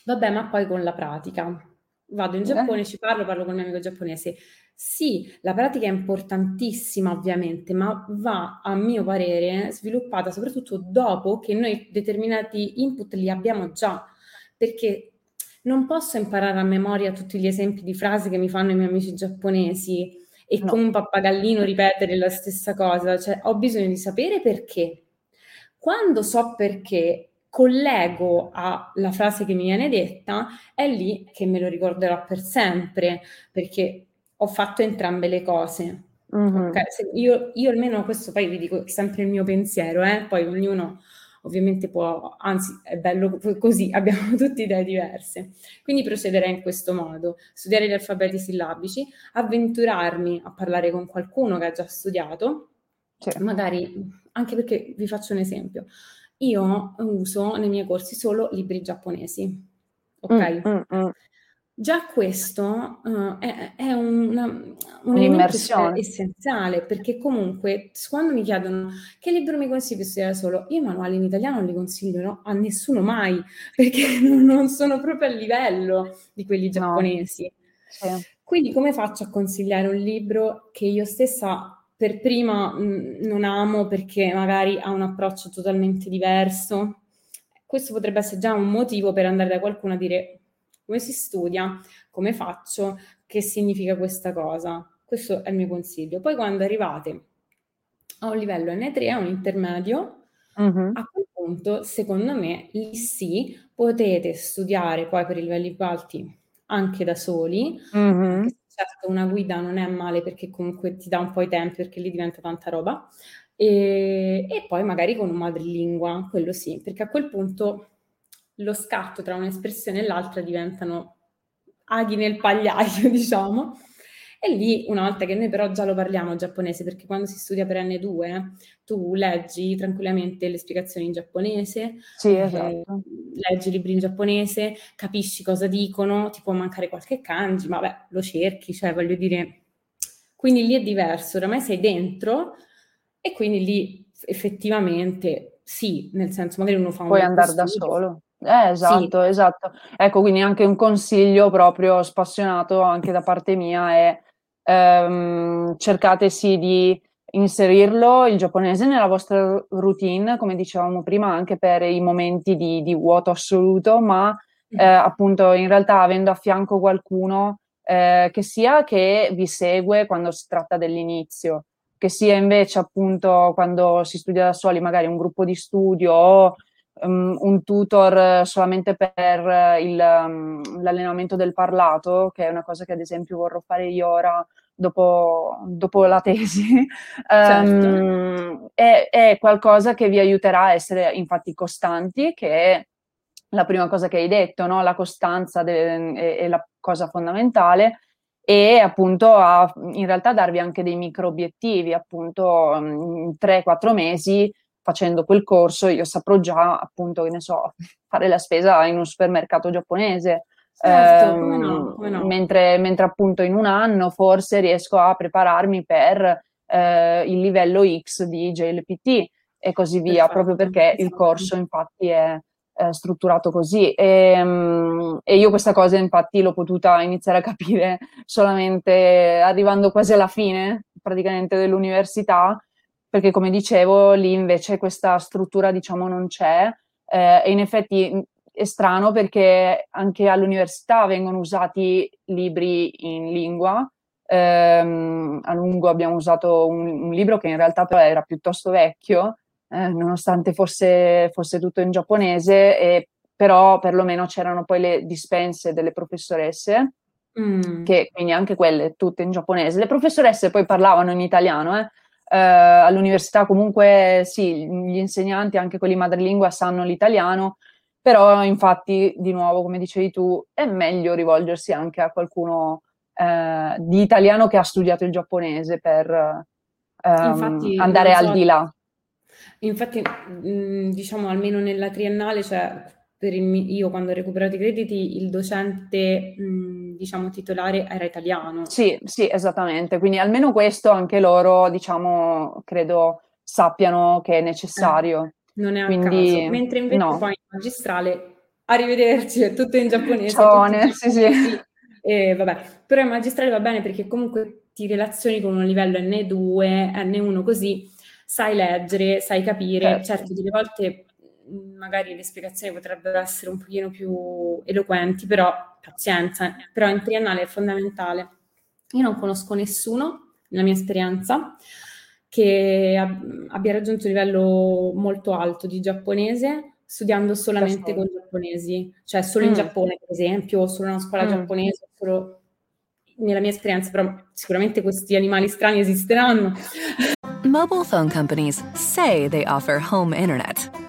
Speaker 3: vabbè, ma poi con la pratica. Vado in eh. Giappone, eh. ci parlo, parlo con il mio amico giapponese. Sì, la pratica è importantissima ovviamente, ma va, a mio parere, sviluppata soprattutto dopo che noi determinati input li abbiamo già, perché non posso imparare a memoria tutti gli esempi di frasi che mi fanno i miei amici giapponesi e no. come un pappagallino ripetere la stessa cosa, cioè ho bisogno di sapere perché. Quando so perché, collego alla frase che mi viene detta, è lì che me lo ricorderò per sempre, perché ho fatto entrambe le cose. Mm-hmm. Okay? Io, io, almeno questo poi vi dico sempre il mio pensiero, eh? poi ognuno ovviamente può, anzi è bello così, abbiamo tutte idee diverse. Quindi procederei in questo modo, studiare gli alfabeti sillabici, avventurarmi a parlare con qualcuno che ha già studiato, certo. magari anche perché vi faccio un esempio, io uso nei miei corsi solo libri giapponesi, ok? Mm, mm, mm Già questo uh, è, è una, un elemento essenziale perché comunque quando mi chiedono che libro mi consigli per studiare solo, io manuali in italiano non li consiglio no? a nessuno mai perché non sono proprio a livello di quelli giapponesi. No. Sì. Quindi come faccio a consigliare un libro che io stessa per prima mh, non amo perché magari ha un approccio totalmente diverso? Questo potrebbe essere già un motivo per andare da qualcuno a dire come si studia, come faccio, che significa questa cosa. Questo è il mio consiglio. Poi quando arrivate a un livello N3, a un intermedio, uh-huh. a quel punto, secondo me, lì sì, potete studiare poi per i livelli più alti anche da soli. Uh-huh. Certo, una guida non è male perché comunque ti dà un po' i tempi perché lì diventa tanta roba. E, e poi magari con un madrelingua, quello sì, perché a quel punto lo scatto tra un'espressione e l'altra diventano aghi nel pagliaio, diciamo. E lì, una volta che noi però già lo parliamo giapponese, perché quando si studia per N2 tu leggi tranquillamente le spiegazioni in giapponese,
Speaker 2: sì, eh, esatto. eh,
Speaker 3: leggi libri in giapponese, capisci cosa dicono, ti può mancare qualche kanji, ma beh, lo cerchi, cioè voglio dire... Quindi lì è diverso, oramai sei dentro e quindi lì effettivamente sì, nel senso magari uno fa un...
Speaker 2: Puoi andare da solo. Eh, esatto, sì. esatto. Ecco, quindi anche un consiglio proprio spassionato anche da parte mia è ehm, cercate sì di inserirlo il giapponese nella vostra routine, come dicevamo prima, anche per i momenti di, di vuoto assoluto, ma eh, appunto in realtà avendo a fianco qualcuno eh, che sia che vi segue quando si tratta dell'inizio, che sia invece appunto quando si studia da soli, magari un gruppo di studio o um, un tutor solamente per il, um, l'allenamento del parlato, che è una cosa che ad esempio vorrò fare io ora dopo, dopo la tesi, certo. um, è, è, qualcosa che vi aiuterà a essere infatti costanti, che è la prima cosa che hai detto, no? la costanza de- è, è la cosa fondamentale e appunto a in realtà darvi anche dei micro obiettivi, appunto in 3-4 mesi facendo quel corso io saprò già appunto che ne so fare la spesa in un supermercato giapponese.
Speaker 3: Certo, ehm, come no, come no.
Speaker 2: Mentre, mentre, appunto in un anno forse riesco a prepararmi per eh, il livello X di JLPT e così via Perfetto, proprio perché il corso infatti è eh, strutturato così. E, um, e, io questa cosa infatti l'ho potuta iniziare a capire solamente arrivando quasi alla fine praticamente dell'università perché come dicevo lì invece questa struttura diciamo non c'è eh, e in effetti è strano perché anche all'università vengono usati libri in lingua. Eh, a lungo abbiamo usato un, un, libro che in realtà però era piuttosto vecchio, eh, nonostante fosse, fosse, tutto in giapponese, e, però perlomeno c'erano poi le dispense delle professoresse, mm. che quindi anche quelle tutte in giapponese. Le professoresse poi parlavano in italiano, eh, eh, all'università comunque sì, gli insegnanti, anche quelli madrelingua, sanno l'italiano, però infatti, di nuovo, come dicevi tu, è meglio rivolgersi anche a qualcuno eh, di italiano che ha studiato il giapponese per ehm, infatti, andare so, al di là.
Speaker 3: Infatti, mh, diciamo, almeno nella triennale, cioè per il, io quando ho recuperato i crediti, il docente, mh, diciamo, titolare era italiano.
Speaker 2: Sì, sì, esattamente. Quindi almeno questo anche loro, diciamo, credo sappiano che è necessario. Eh,
Speaker 3: non è a Quindi, caso. Mentre invece no. poi in magistrale, arrivederci, è tutto in giapponese. Cione,
Speaker 2: sì, sì.
Speaker 3: E vabbè, però in magistrale va bene perché comunque ti relazioni con un livello N2, N1 così, sai leggere, sai capire. Certo, certo delle volte magari le spiegazioni potrebbero essere un pochino più eloquenti, però pazienza, però in triennale è fondamentale. Io non conosco nessuno, nella mia esperienza, che ab- abbia raggiunto un livello molto alto di giapponese studiando solamente con giapponesi, cioè solo mm. in Giappone, per esempio, o solo in una scuola mm. giapponese, solo nella mia esperienza, però sicuramente questi animali strani esisteranno.
Speaker 4: Mobile phone companies say they offer home internet.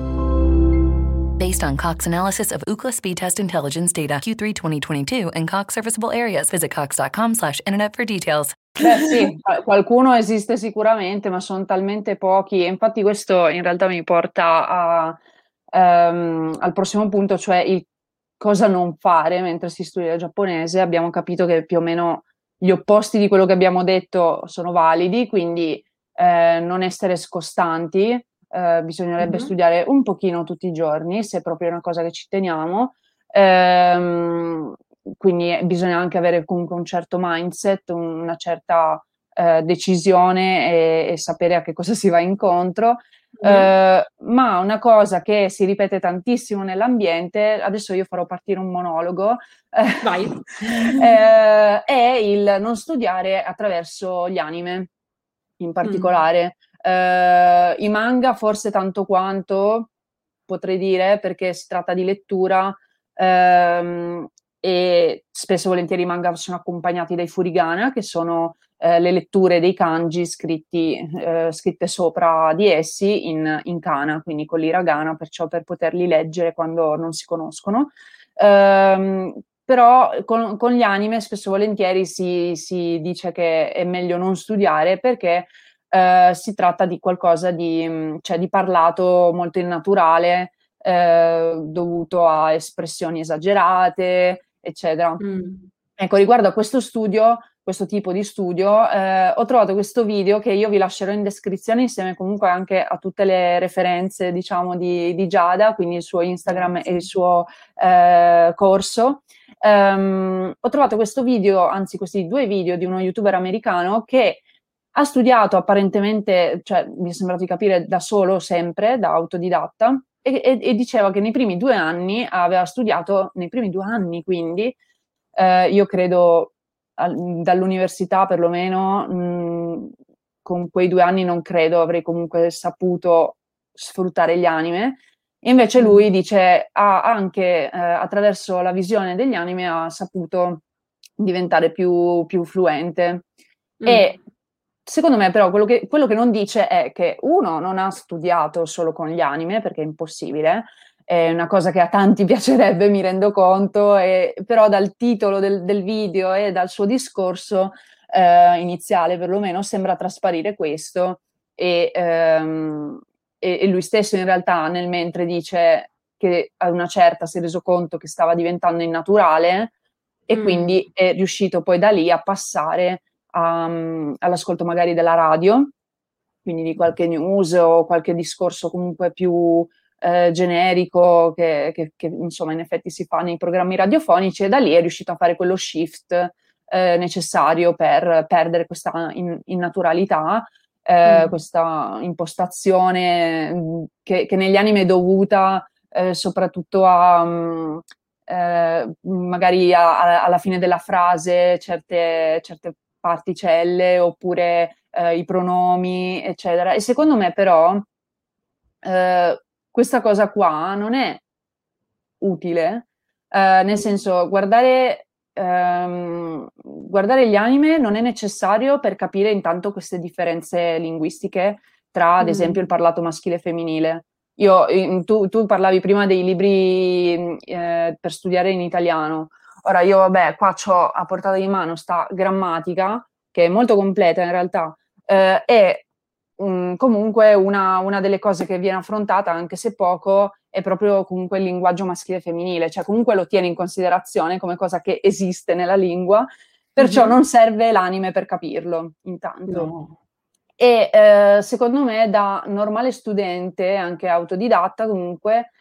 Speaker 4: Based on Cox analysis of Ookla speed test intelligence data Q3 2022 and Cox serviceable areas. Visit cox.com slash internet for details.
Speaker 2: Beh sì, qualcuno esiste sicuramente, ma sono talmente pochi e infatti questo in realtà mi porta a, um, al prossimo punto, cioè il cosa non fare mentre si studia il giapponese. Abbiamo capito che più o meno gli opposti di quello che abbiamo detto sono validi, quindi eh, non essere scostanti, eh, bisognerebbe mm-hmm. studiare un pochino tutti i giorni, se è proprio una cosa che ci teniamo. Ehm, quindi bisogna anche avere comunque un certo mindset, una certa eh, decisione e, e, sapere a che cosa si va incontro. Mm. Eh, ma una cosa che si ripete tantissimo nell'ambiente, adesso io farò partire un monologo, eh, è il non studiare attraverso gli anime in particolare. Mm. Uh, I manga forse tanto quanto, potrei dire, perché si tratta di lettura um, e spesso e volentieri i manga sono accompagnati dai furigana, che sono uh, le letture dei kanji scritti, uh, scritte sopra di essi in, in, kana, quindi con l'iragana, perciò per poterli leggere quando non si conoscono. Um, però con, con, gli anime spesso e volentieri si, si dice che è meglio non studiare perché eh, si tratta di qualcosa di, mm, cioè, di parlato molto innaturale, eh, dovuto a espressioni esagerate, eccetera. Mm. Ecco, riguardo a questo studio, questo tipo di studio, eh, ho trovato questo video che io vi lascerò in descrizione insieme comunque anche a tutte le referenze, diciamo, di, di Giada, quindi il suo Instagram e il suo eh, corso. Um, ho trovato questo video, anzi questi due video di uno youtuber americano che ha studiato apparentemente, cioè mi è sembrato di capire da solo sempre, da autodidatta, e, e, e diceva che nei primi due anni aveva studiato, nei primi due anni quindi, eh, io credo al, dall'università perlomeno, mh, con quei due anni non credo avrei comunque saputo sfruttare gli anime. Invece lui dice ha anche eh, attraverso la visione degli anime ha saputo diventare più, più fluente. Mm. E Secondo me, però, quello che, quello che, non dice è che uno non ha studiato solo con gli anime, perché è impossibile, è una cosa che a tanti piacerebbe, mi rendo conto, e, però dal titolo del, del, video e dal suo discorso eh, iniziale, perlomeno, sembra trasparire questo. E, ehm, e, e lui stesso, in realtà, nel mentre dice che a una certa si è reso conto che stava diventando innaturale e mm. quindi è riuscito poi da lì a passare um, all'ascolto magari della radio, quindi di qualche news o qualche discorso comunque più eh, generico che, che, che, insomma in effetti si fa nei programmi radiofonici e da lì è riuscito a fare quello shift eh, necessario per perdere questa in, innaturalità, eh, mm. questa impostazione mm, che, che, negli anni è dovuta eh, soprattutto a... Um, magari a, a, alla fine della frase certe, certe particelle oppure eh, i pronomi, eccetera. E secondo me però eh, questa cosa qua non è utile, eh, nel senso guardare, ehm, guardare gli anime non è necessario per capire intanto queste differenze linguistiche tra, ad mm. esempio, il parlato maschile e femminile. Io, tu, tu, parlavi prima dei libri eh, per studiare in italiano. Ora io, vabbè, qua ho a portata di mano sta grammatica, che è molto completa in realtà, eh, e mh, mm, comunque una, una, delle cose che viene affrontata, anche se poco, è proprio comunque il linguaggio maschile e femminile, cioè comunque lo tiene in considerazione come cosa che esiste nella lingua, perciò mm-hmm. non serve l'anime per capirlo, intanto. No. E eh, secondo me da normale studente, anche autodidatta comunque,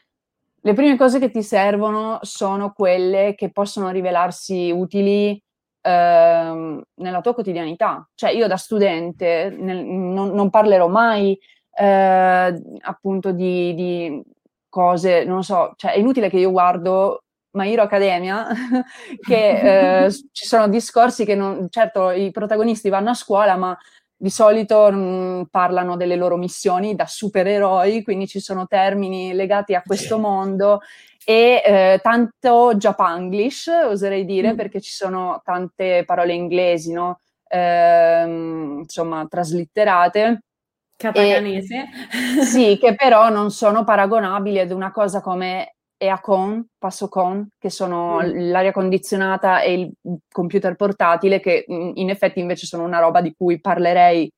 Speaker 2: le prime cose che ti servono sono quelle che possono rivelarsi utili ehm, nella tua quotidianità. Cioè io da studente nel, non, non, parlerò mai eh, appunto di, di, cose, non lo so, cioè è inutile che io guardo My Hero Academia, che eh, ci sono discorsi che non, certo i protagonisti vanno a scuola, ma di solito mh, mm, parlano delle loro missioni da supereroi, quindi ci sono termini legati a questo mondo e eh, tanto Japanglish, oserei dire, mm. perché ci sono tante parole inglesi, no? Eh, insomma, traslitterate.
Speaker 3: Katakanese.
Speaker 2: sì, che però non sono paragonabili ad una cosa come Eacon, Passocon, che sono mm. l'aria condizionata e il computer portatile, che mm, in effetti invece sono una roba di cui parlerei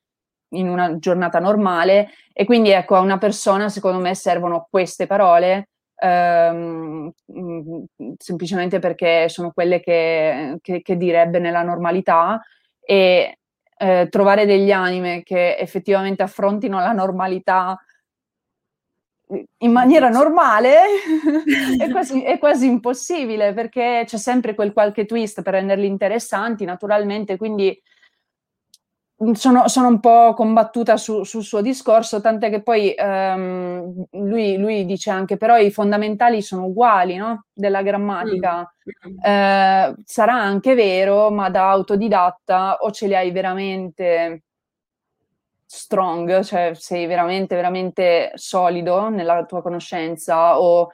Speaker 2: in una giornata normale. E quindi ecco, a una persona secondo me servono queste parole. Ehm, mm, semplicemente perché sono quelle che, che, che direbbe nella normalità e eh, trovare degli anime che effettivamente affrontino la normalità in maniera normale è, quasi, è, quasi, impossibile perché c'è sempre quel qualche twist per renderli interessanti naturalmente quindi sono, sono, un po' combattuta su, sul suo discorso, tant'è che poi um, lui, lui, dice anche però i fondamentali sono uguali no? della grammatica. Mm. Eh, sarà anche vero, ma da autodidatta o ce li hai veramente strong, cioè sei veramente, veramente solido nella tua conoscenza o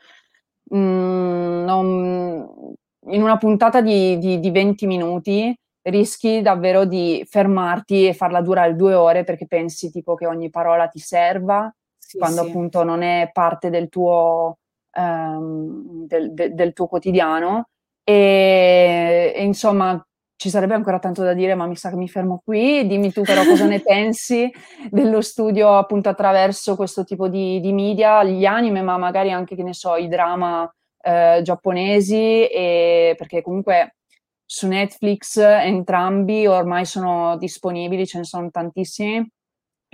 Speaker 2: mm, non, in una puntata di, di, di 20 minuti rischi davvero di fermarti e farla durare due ore perché pensi tipo che ogni parola ti serva, sì, quando sì. appunto non è parte del tuo, um, del, de, del tuo quotidiano. E, e, insomma, ci sarebbe ancora tanto da dire, ma mi sa che mi fermo qui. Dimmi tu però cosa ne pensi dello studio appunto attraverso questo tipo di, di media, gli anime, ma magari anche, che ne so, i drama eh, giapponesi, e, perché comunque su Netflix entrambi ormai sono disponibili, ce ne sono tantissimi e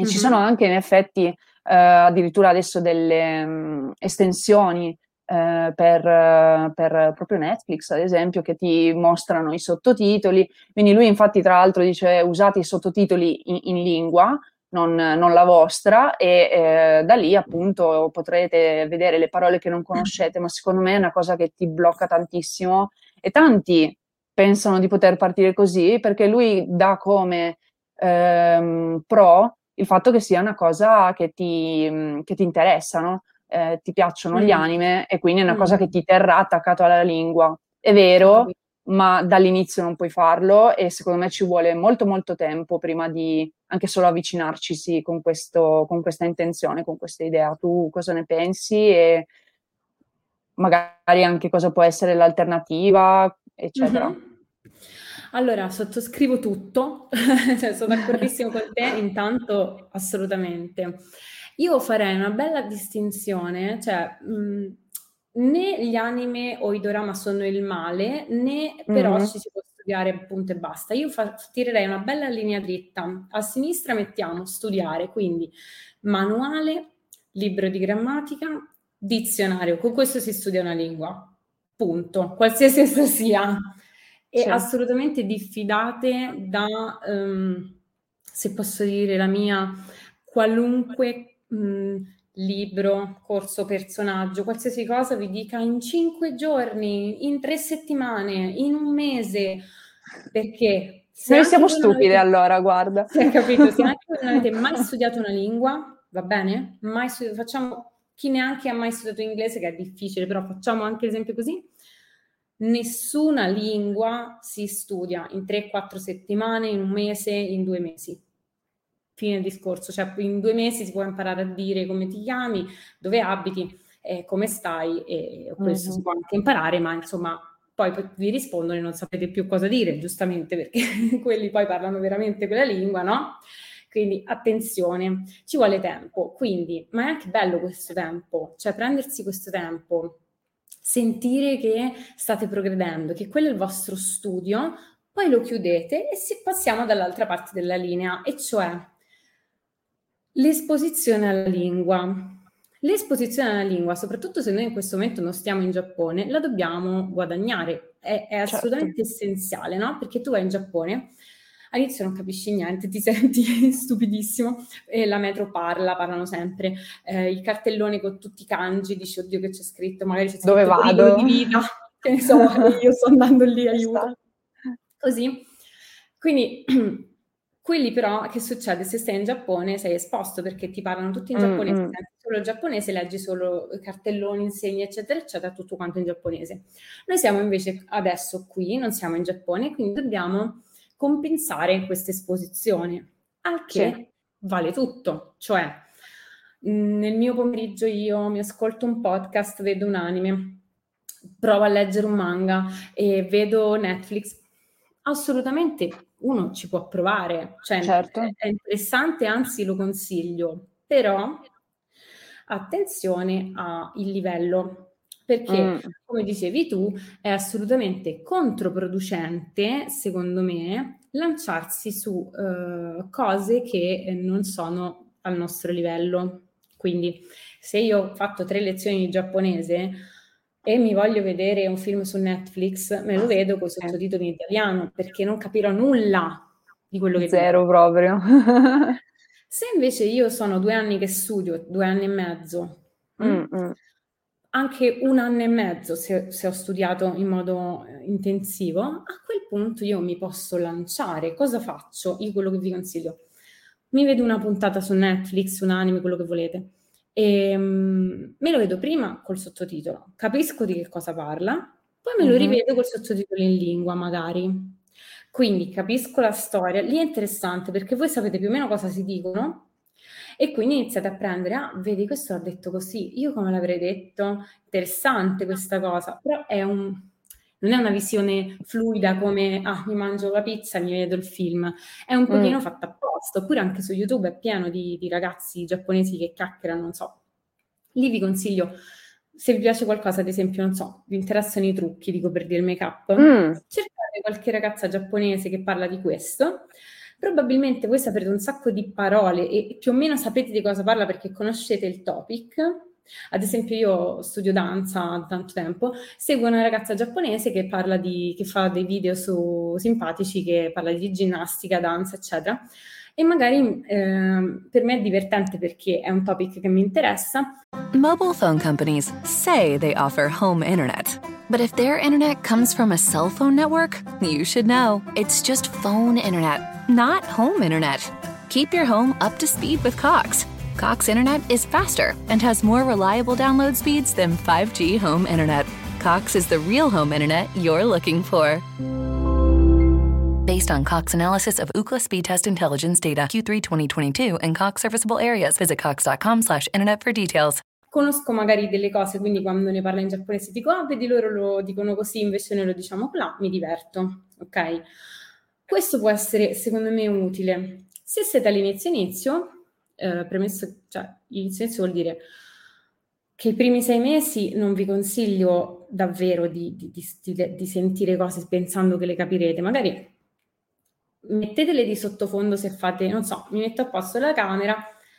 Speaker 2: mm-hmm. ci sono anche in effetti eh, addirittura adesso delle um, estensioni eh, per, per, proprio Netflix, ad esempio, che ti mostrano i sottotitoli. Quindi lui infatti tra l'altro dice usate i sottotitoli in, in lingua, non, non, la vostra, e eh, da lì appunto potrete vedere le parole che non conoscete, ma secondo me è una cosa che ti blocca tantissimo e tanti pensano di poter partire così perché lui dà come ehm, pro il fatto che sia una cosa che ti, che ti interessa, no? Eh, ti piacciono mm. gli anime e quindi è una mm. cosa che ti terrà attaccato alla lingua. È vero, ma dall'inizio non puoi farlo e secondo me ci vuole molto molto tempo prima di anche solo avvicinarci sì, con, questo, con questa intenzione, con questa idea. Tu cosa ne pensi e magari anche cosa può essere l'alternativa, eccetera. Mm-hmm.
Speaker 3: Allora, sottoscrivo tutto, cioè, sono d'accordissimo con te, intanto assolutamente. Io farei una bella distinzione, cioè mh, né gli anime o i dorama sono il male, né però mm-hmm. ci si può studiare punto e basta. Io fa- tirerei una bella linea dritta. A sinistra mettiamo studiare, quindi manuale, libro di grammatica, dizionario. Con questo si studia una lingua. Punto. Qualsiasi essa sia e sì. assolutamente diffidate da, um, se posso dire la mia, qualunque um, libro, corso, personaggio, qualsiasi cosa vi dica in cinque giorni, in tre settimane, in un mese, perché...
Speaker 2: Se Noi siamo stupide avete, allora, guarda.
Speaker 3: È capito, se anche voi non avete mai studiato una lingua, va bene? Mai studiato, facciamo chi neanche ha mai studiato inglese, che è difficile, però facciamo anche l'esempio così nessuna lingua si studia in 3-4 settimane, in un mese, in due mesi. Fine discorso, cioè in due mesi si può imparare a dire come ti chiami, dove abiti, eh, come stai, e questo uh-huh. si può anche imparare, ma insomma poi vi rispondono e non sapete più cosa dire, giustamente perché quelli poi parlano veramente quella lingua, no? Quindi attenzione, ci vuole tempo, quindi, ma è anche bello questo tempo, cioè prendersi questo tempo sentire che state progredendo, che quello è il vostro studio, poi lo chiudete e si, passiamo dall'altra parte della linea, e cioè l'esposizione alla lingua. L'esposizione alla lingua, soprattutto se noi in questo momento non stiamo in Giappone, la dobbiamo guadagnare, è, è certo. assolutamente certo. essenziale, no? Perché tu vai in Giappone, all'inizio non capisci niente, ti senti stupidissimo, e la metro parla, parlano sempre, eh, il cartellone con tutti i kanji, dici oddio che c'è scritto, magari c'è scritto
Speaker 2: Dove vado?
Speaker 3: di vita, che ne so, io sto andando lì, aiuto. Così. Quindi quelli però che succede se stai in Giappone sei esposto perché ti parlano tutti in giapponese, mm-hmm. solo giapponese, leggi solo cartelloni, insegni eccetera eccetera, tutto quanto in giapponese. Noi siamo invece adesso qui, non siamo in Giappone, quindi dobbiamo compensare questa esposizione. Al che sì. vale tutto, cioè mh, nel mio pomeriggio io mi ascolto un podcast, vedo un anime, provo a leggere un manga e vedo Netflix, assolutamente uno ci può provare, cioè
Speaker 2: Certo.
Speaker 3: è, interessante, anzi lo consiglio, però attenzione al livello, perché
Speaker 2: Mm,
Speaker 3: come dicevi tu è assolutamente controproducente, secondo me, lanciarsi su eh, cose che non sono al nostro livello. Quindi se io ho fatto tre lezioni di giapponese e mi voglio vedere un film su Netflix, me lo vedo con i sottotitoli in italiano perché non capirò nulla di quello che
Speaker 2: Zero
Speaker 3: dico.
Speaker 2: proprio.
Speaker 3: Se invece io sono due anni che studio, due anni e mezzo, mm,
Speaker 2: Mm, mm.
Speaker 3: anche un anno e mezzo se, se ho studiato in modo eh, intensivo, a quel punto io mi posso lanciare. Cosa faccio? Io quello che vi consiglio. Mi vedo una puntata su Netflix, un anime, quello che volete. E, mm, me lo vedo prima col sottotitolo, capisco di che cosa parla, poi me lo
Speaker 2: Mhm.
Speaker 3: rivedo col sottotitolo in lingua magari. Quindi capisco la storia, lì è interessante perché voi sapete più o meno cosa si dicono e quindi iniziate a prendere, ah, vedi, questo l'ha detto così, io come l'avrei detto? Interessante questa cosa, però è un, non è una visione fluida come, ah, mi mangio la pizza mi vedo il film, è un pochino
Speaker 2: Mm.
Speaker 3: fatta apposta, oppure anche su YouTube è pieno di, di ragazzi giapponesi che chiacchierano, non so. Lì vi consiglio, se vi piace qualcosa, ad esempio, non so, vi interessano i trucchi, dico per dire il make-up,
Speaker 2: Mm.
Speaker 3: cercate qualche ragazza giapponese che parla di questo. Probabilmente voi saprete un sacco di parole e più o meno sapete di cosa parla perché conoscete il topic. Ad esempio, io studio danza da tanto tempo, seguo una ragazza giapponese che parla di, che fa dei video su simpatici, che parla di ginnastica, danza, eccetera. E magari ehm, per me è divertente perché è un topic che mi interessa.
Speaker 4: Mobile phone companies say they offer home internet. But if their internet comes from a cell phone network, you should know. It's just phone internet, not home internet. Keep your home up to speed with Cox. Cox internet is faster and has more reliable download speeds than 5G home internet. Cox is the real home internet you're looking for. Based on Cox analysis of Ookla speed test intelligence data Q3 2022 and Cox serviceable areas, visit cox.com/internet for details.
Speaker 3: Conosco magari delle cose, quindi quando ne parlo in giapponese dico, ah, vedi loro lo dicono così, invece noi lo diciamo là, mi diverto, ok? Questo può essere, secondo me, utile. Se siete all'inizio inizio, eh, premesso, cioè, inizio inizio vuol dire che i primi sei mesi non vi consiglio davvero di, di, di, di sentire cose pensando che le capirete, magari mettetele di sottofondo se fate, non so, mi metto a posto la camera,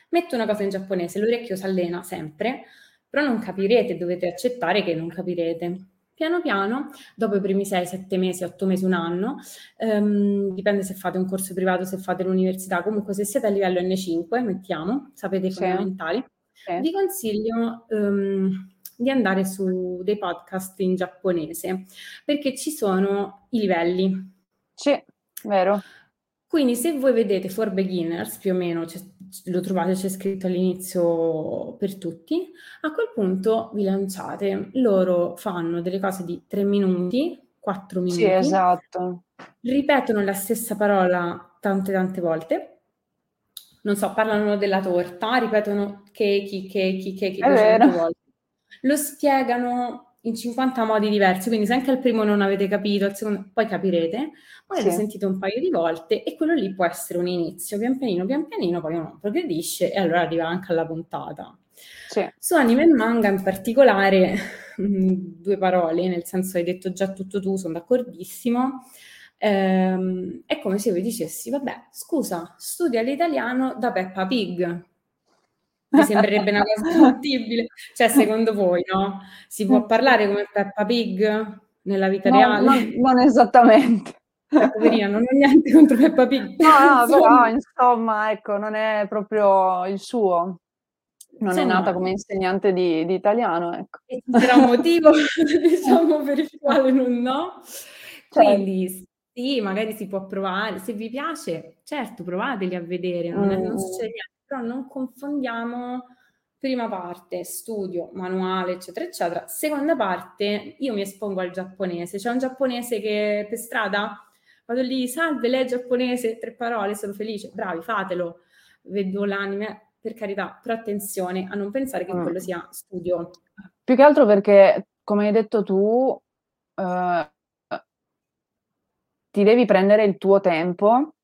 Speaker 3: metto una cosa in giapponese, l'orecchio si allena sempre, però non capirete, dovete accettare che non capirete. Piano piano, dopo i primi 6, 7 mesi, 8 mesi, un anno, ehm, dipende se fate un corso privato, se fate l'università, comunque se siete a livello N5, mettiamo, sapete i
Speaker 2: Sì.
Speaker 3: fondamentali,
Speaker 2: Sì.
Speaker 3: vi consiglio ehm, di andare su dei podcast in giapponese, perché ci sono i livelli.
Speaker 2: Sì, vero.
Speaker 3: Quindi se voi vedete for beginners, più o meno c'è- lo trovate, c'è scritto all'inizio per tutti, a quel punto vi lanciate. Loro fanno delle cose di 3 minuti, 4 minuti,
Speaker 2: Sì, esatto.
Speaker 3: ripetono la stessa parola tante tante volte. Non so, parlano della torta, ripetono cakey, cakey, cakey
Speaker 2: È
Speaker 3: 200
Speaker 2: vero.
Speaker 3: volte. Lo spiegano in 50 modi diversi, quindi se anche al primo non avete capito, al secondo poi capirete, poi lo
Speaker 2: Sì.
Speaker 3: sentite un paio di volte e quello lì può essere un inizio, pian pianino, pian pianino, poi uno progredisce e allora arriva anche alla puntata.
Speaker 2: Sì.
Speaker 3: Su anime e manga in particolare, mm, due parole, nel senso hai detto già tutto tu, sono d'accordissimo. Ehm, è come se io vi dicessi, vabbè, scusa, studia l'italiano da Peppa Pig. Vi sembrerebbe una cosa fattibile? Cioè, secondo voi, no? Si può parlare come Peppa Pig nella vita
Speaker 2: No,
Speaker 3: reale?
Speaker 2: non, non esattamente.
Speaker 3: Eh, poverina, non ho niente contro Peppa Pig.
Speaker 2: No, no,
Speaker 3: Insomma.
Speaker 2: però insomma, ecco, non è proprio il suo. Non è
Speaker 3: Insomma.
Speaker 2: nata come insegnante di, di italiano, ecco.
Speaker 3: Sarà un motivo, diciamo, per il quale non no.
Speaker 2: Certo.
Speaker 3: Quindi sì, magari si può provare. Se vi piace, certo, provateli a vedere, non, è- non
Speaker 2: Mm.
Speaker 3: succede niente. Però non confondiamo prima parte, studio, manuale, eccetera, eccetera. Seconda parte, io mi espongo al giapponese. C'è un giapponese che per strada vado lì, salve, lei giapponese, tre parole, sono felice. Bravi, fatelo. vedo l'anime, per carità, però attenzione a non pensare che mm. quello sia studio.
Speaker 2: Più che altro perché, come hai detto tu, eh, ti devi prendere il tuo tempo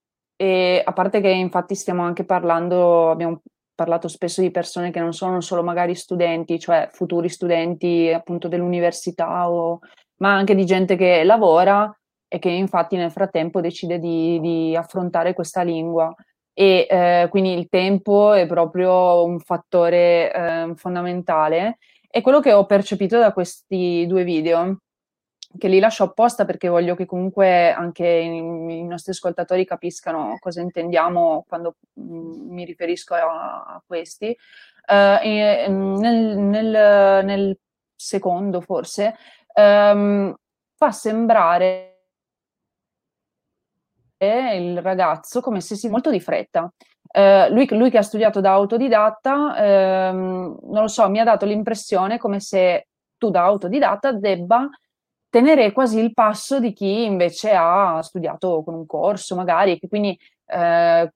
Speaker 2: e a parte che infatti stiamo anche parlando, abbiamo parlato spesso di persone che non sono solo magari studenti, cioè futuri studenti appunto dell'università, o, ma anche di gente che lavora e che infatti nel frattempo decide di, di affrontare questa lingua. E eh, quindi il tempo è proprio un fattore eh, fondamentale. E quello che ho percepito da questi due video che li lascio apposta perché voglio che comunque anche i, nostri ascoltatori capiscano cosa intendiamo quando mm, mi riferisco a, a questi. Uh, nel, nel, nel, secondo, forse, um, fa sembrare il ragazzo come se si molto di fretta. Uh, lui, lui, che ha studiato da autodidatta, um, non lo so, mi ha dato l'impressione come se tu da autodidatta debba tenere quasi il passo di chi invece ha studiato con un corso, magari, che quindi eh,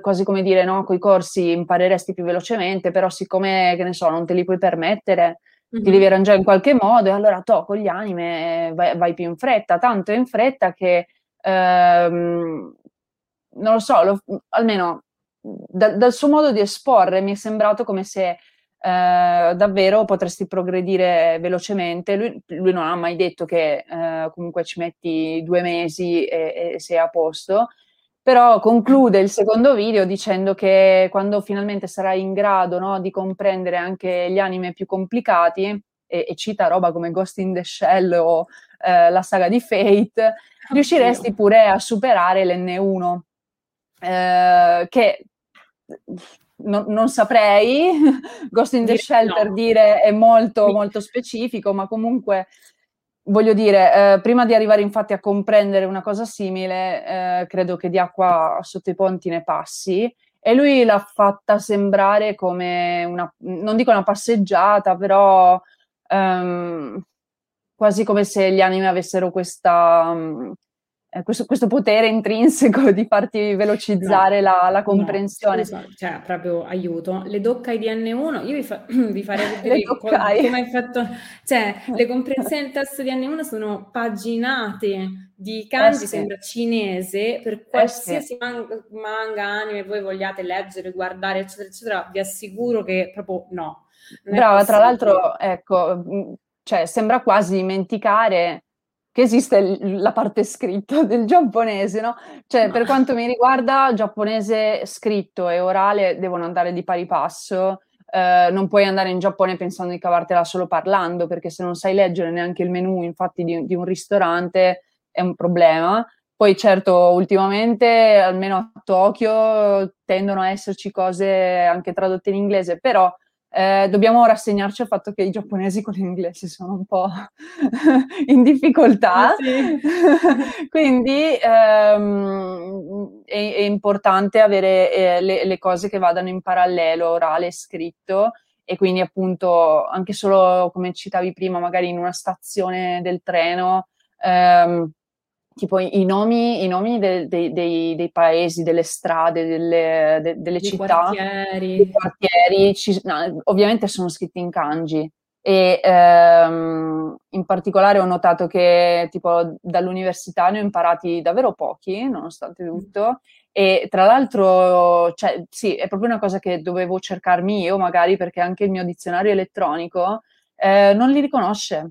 Speaker 2: quasi come dire, no, con i corsi impareresti più velocemente, però siccome, che ne so, non te li puoi permettere, mm-hmm. ti devi arrangiare in qualche modo, e allora to, con gli anime vai, vai più in fretta, tanto in fretta che, ehm, non lo so, lo, almeno da, dal suo modo di esporre mi è sembrato come se eh, davvero potresti progredire velocemente. Lui, lui, non ha mai detto che eh, comunque ci metti due mesi e, e sei a posto, però conclude il secondo video dicendo che quando finalmente sarai in grado no, di comprendere anche gli anime più complicati, e, e, cita roba come Ghost in the Shell o eh, la saga di Fate, riusciresti pure a superare l'N1, eh, che non, non, saprei, Ghost in the Shell no. per dire è molto, molto specifico, ma comunque voglio dire, eh, prima di arrivare infatti a comprendere una cosa simile, eh, credo che di acqua sotto i ponti ne passi. E lui l'ha fatta sembrare come una, non dico una passeggiata, però um, quasi come se gli anime avessero questa, um, eh, questo, questo, potere intrinseco di farti velocizzare no, la, la, comprensione. No,
Speaker 3: esatto, cioè, proprio aiuto. Le Doccai di N1, io vi, fa, vi farei vedere come hai fatto, cioè, le comprensioni del testo di N1 sono paginate di kanji, eh sì. sembra cinese, per qualsiasi eh sì. manga, manga, anime voi vogliate leggere, guardare, eccetera, eccetera, vi assicuro che proprio no.
Speaker 2: Brava, tra l'altro, ecco, cioè, sembra quasi dimenticare che esiste la parte scritta del giapponese, no? Cioè, no. per quanto mi riguarda, giapponese scritto e orale devono andare di pari passo. Uh, non puoi andare in Giappone pensando di cavartela solo parlando, perché se non sai leggere neanche il menu, infatti, di, di un ristorante è un problema. Poi certo, ultimamente, almeno a Tokyo, tendono a esserci cose anche tradotte in inglese, però eh, dobbiamo rassegnarci al fatto che i giapponesi con l'inglese sono un po' in difficoltà, ah, sì. quindi ehm, è, è, importante avere eh, le, le, cose che vadano in parallelo, orale e scritto, e quindi appunto anche solo come citavi prima, magari in una stazione del treno. Ehm, tipo i nomi, i nomi de, de, de, dei paesi, delle strade, delle, delle città,
Speaker 3: quartieri,
Speaker 2: dei quartieri ci, no, ovviamente sono scritti in kanji. E ehm, in particolare ho notato che tipo dall'università ne ho imparati davvero pochi, nonostante tutto. E tra l'altro, cioè, sì, è proprio una cosa che dovevo cercarmi io, magari perché anche il mio dizionario elettronico eh, non li riconosce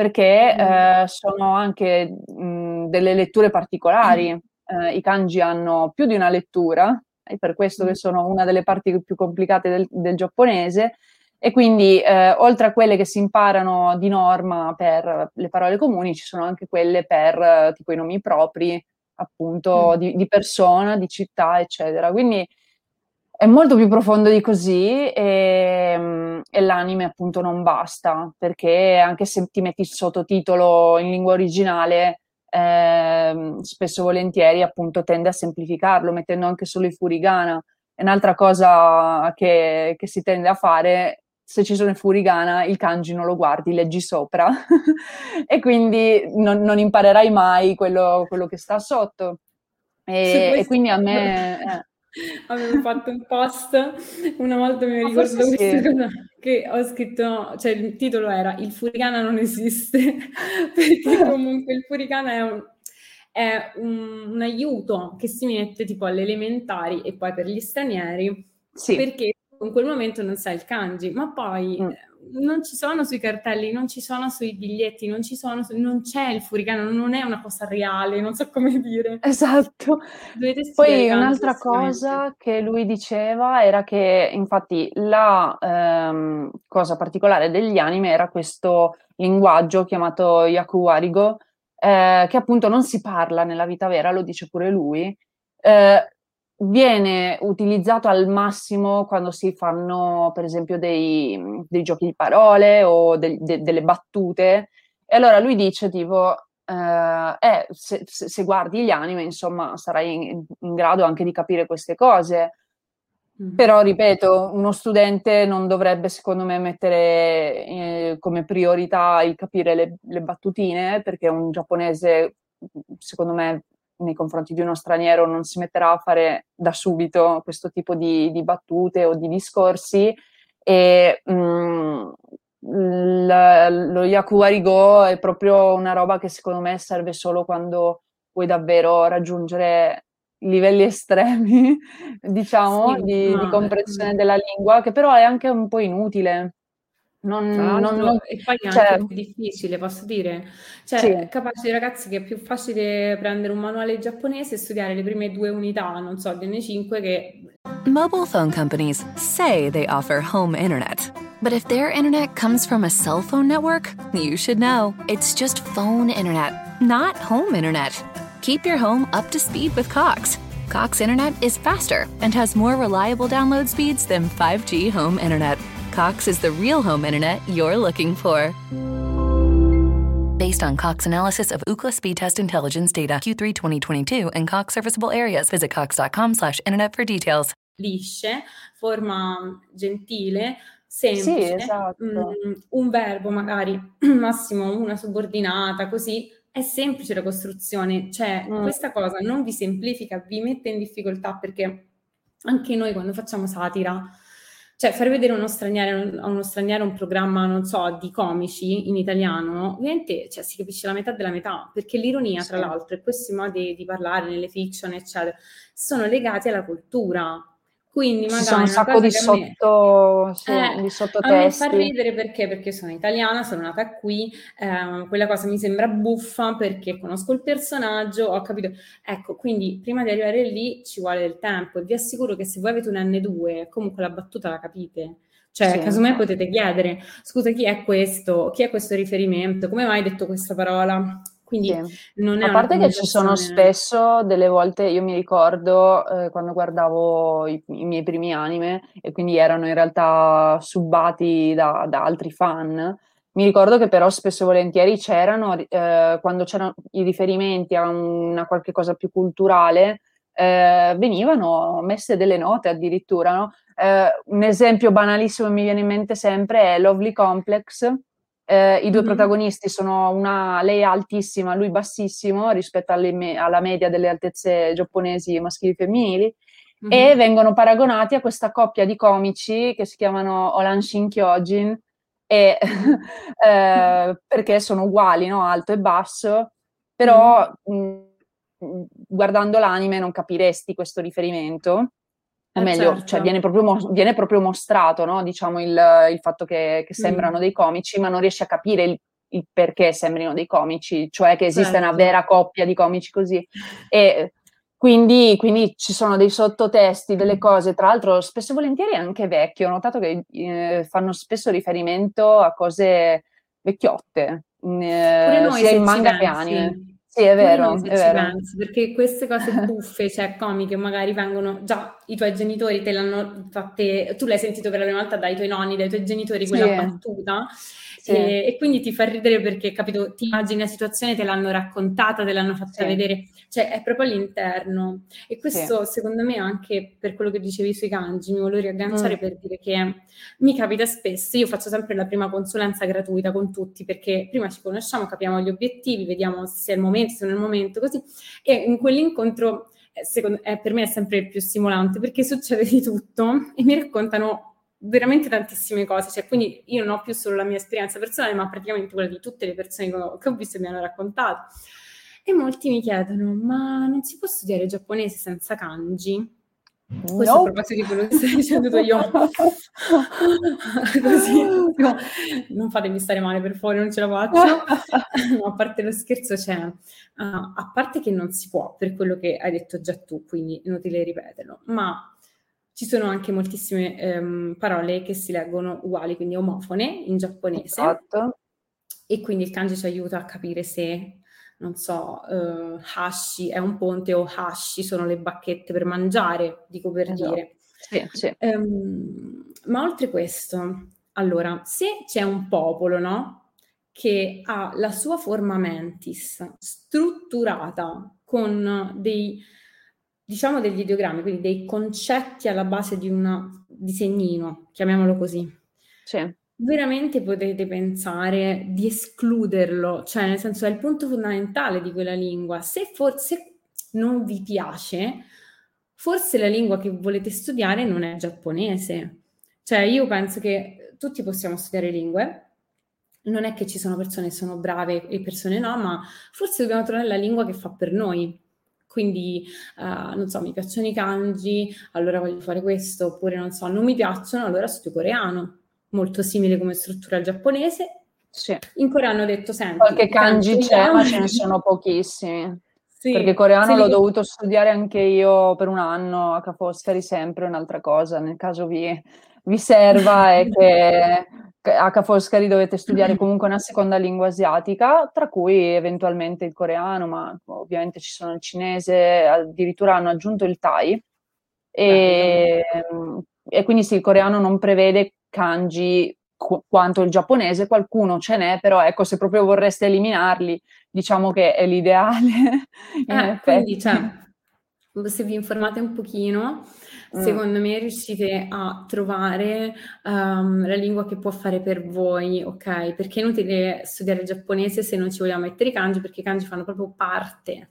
Speaker 2: perché mm. eh, sono anche mh, delle letture particolari. Eh, I kanji hanno più di una lettura, è per questo che mm. sono una delle parti più complicate del, del giapponese. E quindi, eh, oltre a quelle che si imparano di norma per le parole comuni, ci sono anche quelle per tipo i nomi propri, appunto, mm. di, di persona, di città, eccetera. Quindi è molto più profondo di così e, mm, e, l'anime appunto non basta, perché anche se ti metti il sottotitolo in lingua originale, eh, spesso volentieri appunto tende a semplificarlo, mettendo anche solo i furigana. È un'altra cosa che, che si tende a fare, se ci sono i furigana, il kanji non lo guardi, leggi sopra e quindi non, non imparerai mai quello, quello, che sta sotto. E, e quindi a me... Eh
Speaker 3: avevo fatto un post una volta mi ricordo cosa che ho scritto, cioè il titolo era Il furicana non esiste, perché comunque il furicana è un, è un, un aiuto che si mette tipo alle elementari e poi per gli stranieri, sì. perché in quel momento non sai il kanji, ma poi mm. Non ci sono sui cartelli, non ci sono sui biglietti, non ci sono, non c'è il furicano, non è una cosa reale, non so come dire.
Speaker 2: Esatto. Poi un'altra cosa che lui diceva era che infatti la ehm, cosa particolare degli anime era questo linguaggio chiamato Yakuwarigo, eh, che appunto non si parla nella vita vera, lo dice pure lui. Eh, viene utilizzato al massimo quando si fanno, per esempio, dei, dei giochi di parole o de, de, delle battute. E allora lui dice tipo, eh, eh, se, se, guardi gli anime, insomma, sarai in, in grado anche di capire queste cose. Mm. Però, ripeto, uno studente non dovrebbe, secondo me, mettere eh, come priorità il capire le, le battutine, perché un giapponese, secondo me, nei confronti di uno straniero non si metterà a fare da subito questo tipo di, di battute o di discorsi e mh, mm, l- lo Yakuwarigo è proprio una roba che secondo me serve solo quando vuoi davvero raggiungere livelli estremi, diciamo, sì, di, di comprensione della lingua, che però è anche un po' inutile
Speaker 3: non, non, non, e poi è cioè, anche più difficile, posso dire. Cioè, sì. capace di ragazzi che è più facile prendere un manuale giapponese e studiare le prime due unità, non so, di N5 che...
Speaker 4: Mobile phone companies say they offer home internet. But if their internet comes from a cell phone network, you should know. It's just phone internet, not home internet. Keep your home up to speed with Cox. Cox internet is faster and has more reliable download speeds than 5G home internet. Cox is the real home internet you're looking for. Based on Cox analysis of Ookla speed test intelligence data Q3 2022 and Cox serviceable areas, visit cox.com/internet for details.
Speaker 3: Lisce, forma gentile, semplice,
Speaker 2: sì, esatto.
Speaker 3: mm, un verbo magari massimo una subordinata, così è semplice la costruzione, cioè mm. questa cosa non vi semplifica, vi mette in difficoltà perché anche noi quando facciamo satira cioè, far vedere uno straniero, a uno straniero un programma, non so, di comici in italiano, ovviamente cioè, si capisce la metà della metà, perché l'ironia, tra l'altro, e questi modi di parlare nelle fiction, eccetera, sono legati alla cultura. Quindi magari
Speaker 2: Ci sono un sacco di, sotto, me, sì, eh, di sottotesti.
Speaker 3: Me fa ridere perché? Perché sono italiana, sono nata qui, eh, quella cosa mi sembra buffa perché conosco il personaggio, ho capito. Ecco, quindi prima di arrivare lì ci vuole del tempo e vi assicuro che se voi avete un N2, comunque la battuta la capite. Cioè, sì, casomai potete chiedere, scusa, chi è questo? Chi è questo riferimento? Come mai hai detto questa parola? Quindi sì. non è
Speaker 2: A parte che ci sono spesso delle volte, io mi ricordo eh, quando guardavo i, i, miei primi anime e quindi erano in realtà subbati da, da altri fan, mi ricordo che però spesso e volentieri c'erano, eh, quando c'erano i riferimenti a una qualche cosa più culturale, eh, venivano messe delle note addirittura, no? eh, un esempio banalissimo che mi viene in mente sempre è Lovely Complex, eh, I due mm-hmm. protagonisti sono una, lei altissima, lui bassissimo rispetto me, alla media delle altezze giapponesi maschili e femminili. Mm-hmm. E vengono paragonati a questa coppia di comici che si chiamano Olanshin Kyojin, e, eh, perché sono uguali, no? alto e basso, però mm. mh, guardando l'anime non capiresti questo riferimento o eh meglio, cioè, certo. cioè viene, proprio viene proprio, mostrato, no? diciamo, il, il, fatto che, che sembrano mm. dei comici, ma non riesci a capire il, il, perché sembrino dei comici, cioè che esiste certo. una vera coppia di comici così. E quindi, quindi, ci sono dei sottotesti, delle cose, tra l'altro spesso e volentieri anche vecchio, ho notato che eh, fanno spesso riferimento a cose vecchiotte, eh, sia in manga che anime. Sì, è vero, è vero.
Speaker 3: Pensi, perché queste cose buffe, cioè comiche, magari vengono già i tuoi genitori te l'hanno fatte, tu l'hai sentito per la prima volta dai tuoi nonni, dai tuoi genitori, quella sì. battuta, sì. E, e, quindi ti fa ridere perché, capito, ti immagini la situazione, te l'hanno raccontata, te l'hanno fatta sì. vedere, cioè è proprio all'interno. E questo sì. secondo me anche per quello che dicevi sui kanji, mi volevo riagganciare mm. per dire che mi capita spesso, io faccio sempre la prima consulenza gratuita con tutti perché prima ci conosciamo, capiamo gli obiettivi, vediamo se è il momento, se non è il momento, così. E in quell'incontro è, secondo, è, per me è sempre più stimolante perché succede di tutto e mi raccontano veramente tantissime cose, cioè, quindi io non ho più solo la mia esperienza personale, ma praticamente quella di tutte le persone che ho visto e mi hanno raccontato. E molti mi chiedono, ma non si può studiare giapponese senza kanji? Questo no. a proposito di quello che stai dicendo io. Così, no, non fatemi stare male per favore, non ce la faccio. no, a parte lo scherzo c'è, uh, a parte che non si può, per quello che hai detto già tu, quindi inutile ripeterlo, ma ci sono anche moltissime ehm, parole che si leggono uguali, quindi omofone in giapponese. Esatto. E quindi il kanji ci aiuta a capire se, non so, uh, hashi è un ponte o hashi sono le bacchette per mangiare, dico per esatto. dire. Sì, sì. Um, ma oltre questo, allora, se c'è un popolo, no? Che ha la sua forma mentis strutturata con dei diciamo degli ideogrammi, quindi dei concetti alla base di un disegnino, chiamiamolo così. Sì. Veramente potete pensare di escluderlo, cioè nel senso è il punto fondamentale di quella lingua. Se forse non vi piace, forse la lingua che volete studiare non è giapponese. Cioè io penso che tutti possiamo studiare lingue, non è che ci sono persone che sono brave e persone no, ma forse dobbiamo trovare la lingua che fa per noi. Quindi, uh, non so, mi piacciono i kanji, allora voglio fare questo, oppure non so, non mi piacciono, allora studio coreano, molto simile come struttura al giapponese. Sì. In coreano ho detto sempre...
Speaker 2: Qualche kanji c'è, ma ce ne sono pochissimi. Sì, perché coreano sì. l'ho dovuto studiare anche io per un anno a Ca' Foscari, sempre un'altra cosa, nel caso vi, vi serva è che a Ca' Foscari dovete studiare comunque una seconda lingua asiatica, tra cui eventualmente il coreano, ma ovviamente ci sono il cinese, addirittura hanno aggiunto il Thai. E, e quindi sì, il coreano non prevede kanji qu- quanto il giapponese, qualcuno ce n'è, però ecco, se proprio vorreste eliminarli, diciamo che è l'ideale.
Speaker 3: Eh, quindi, cioè, se vi informate un pochino, Mm. secondo me riuscite a trovare um, la lingua che può fare per voi, ok? Perché è inutile studiare il giapponese se non ci vogliamo mettere i kanji, perché i kanji fanno proprio parte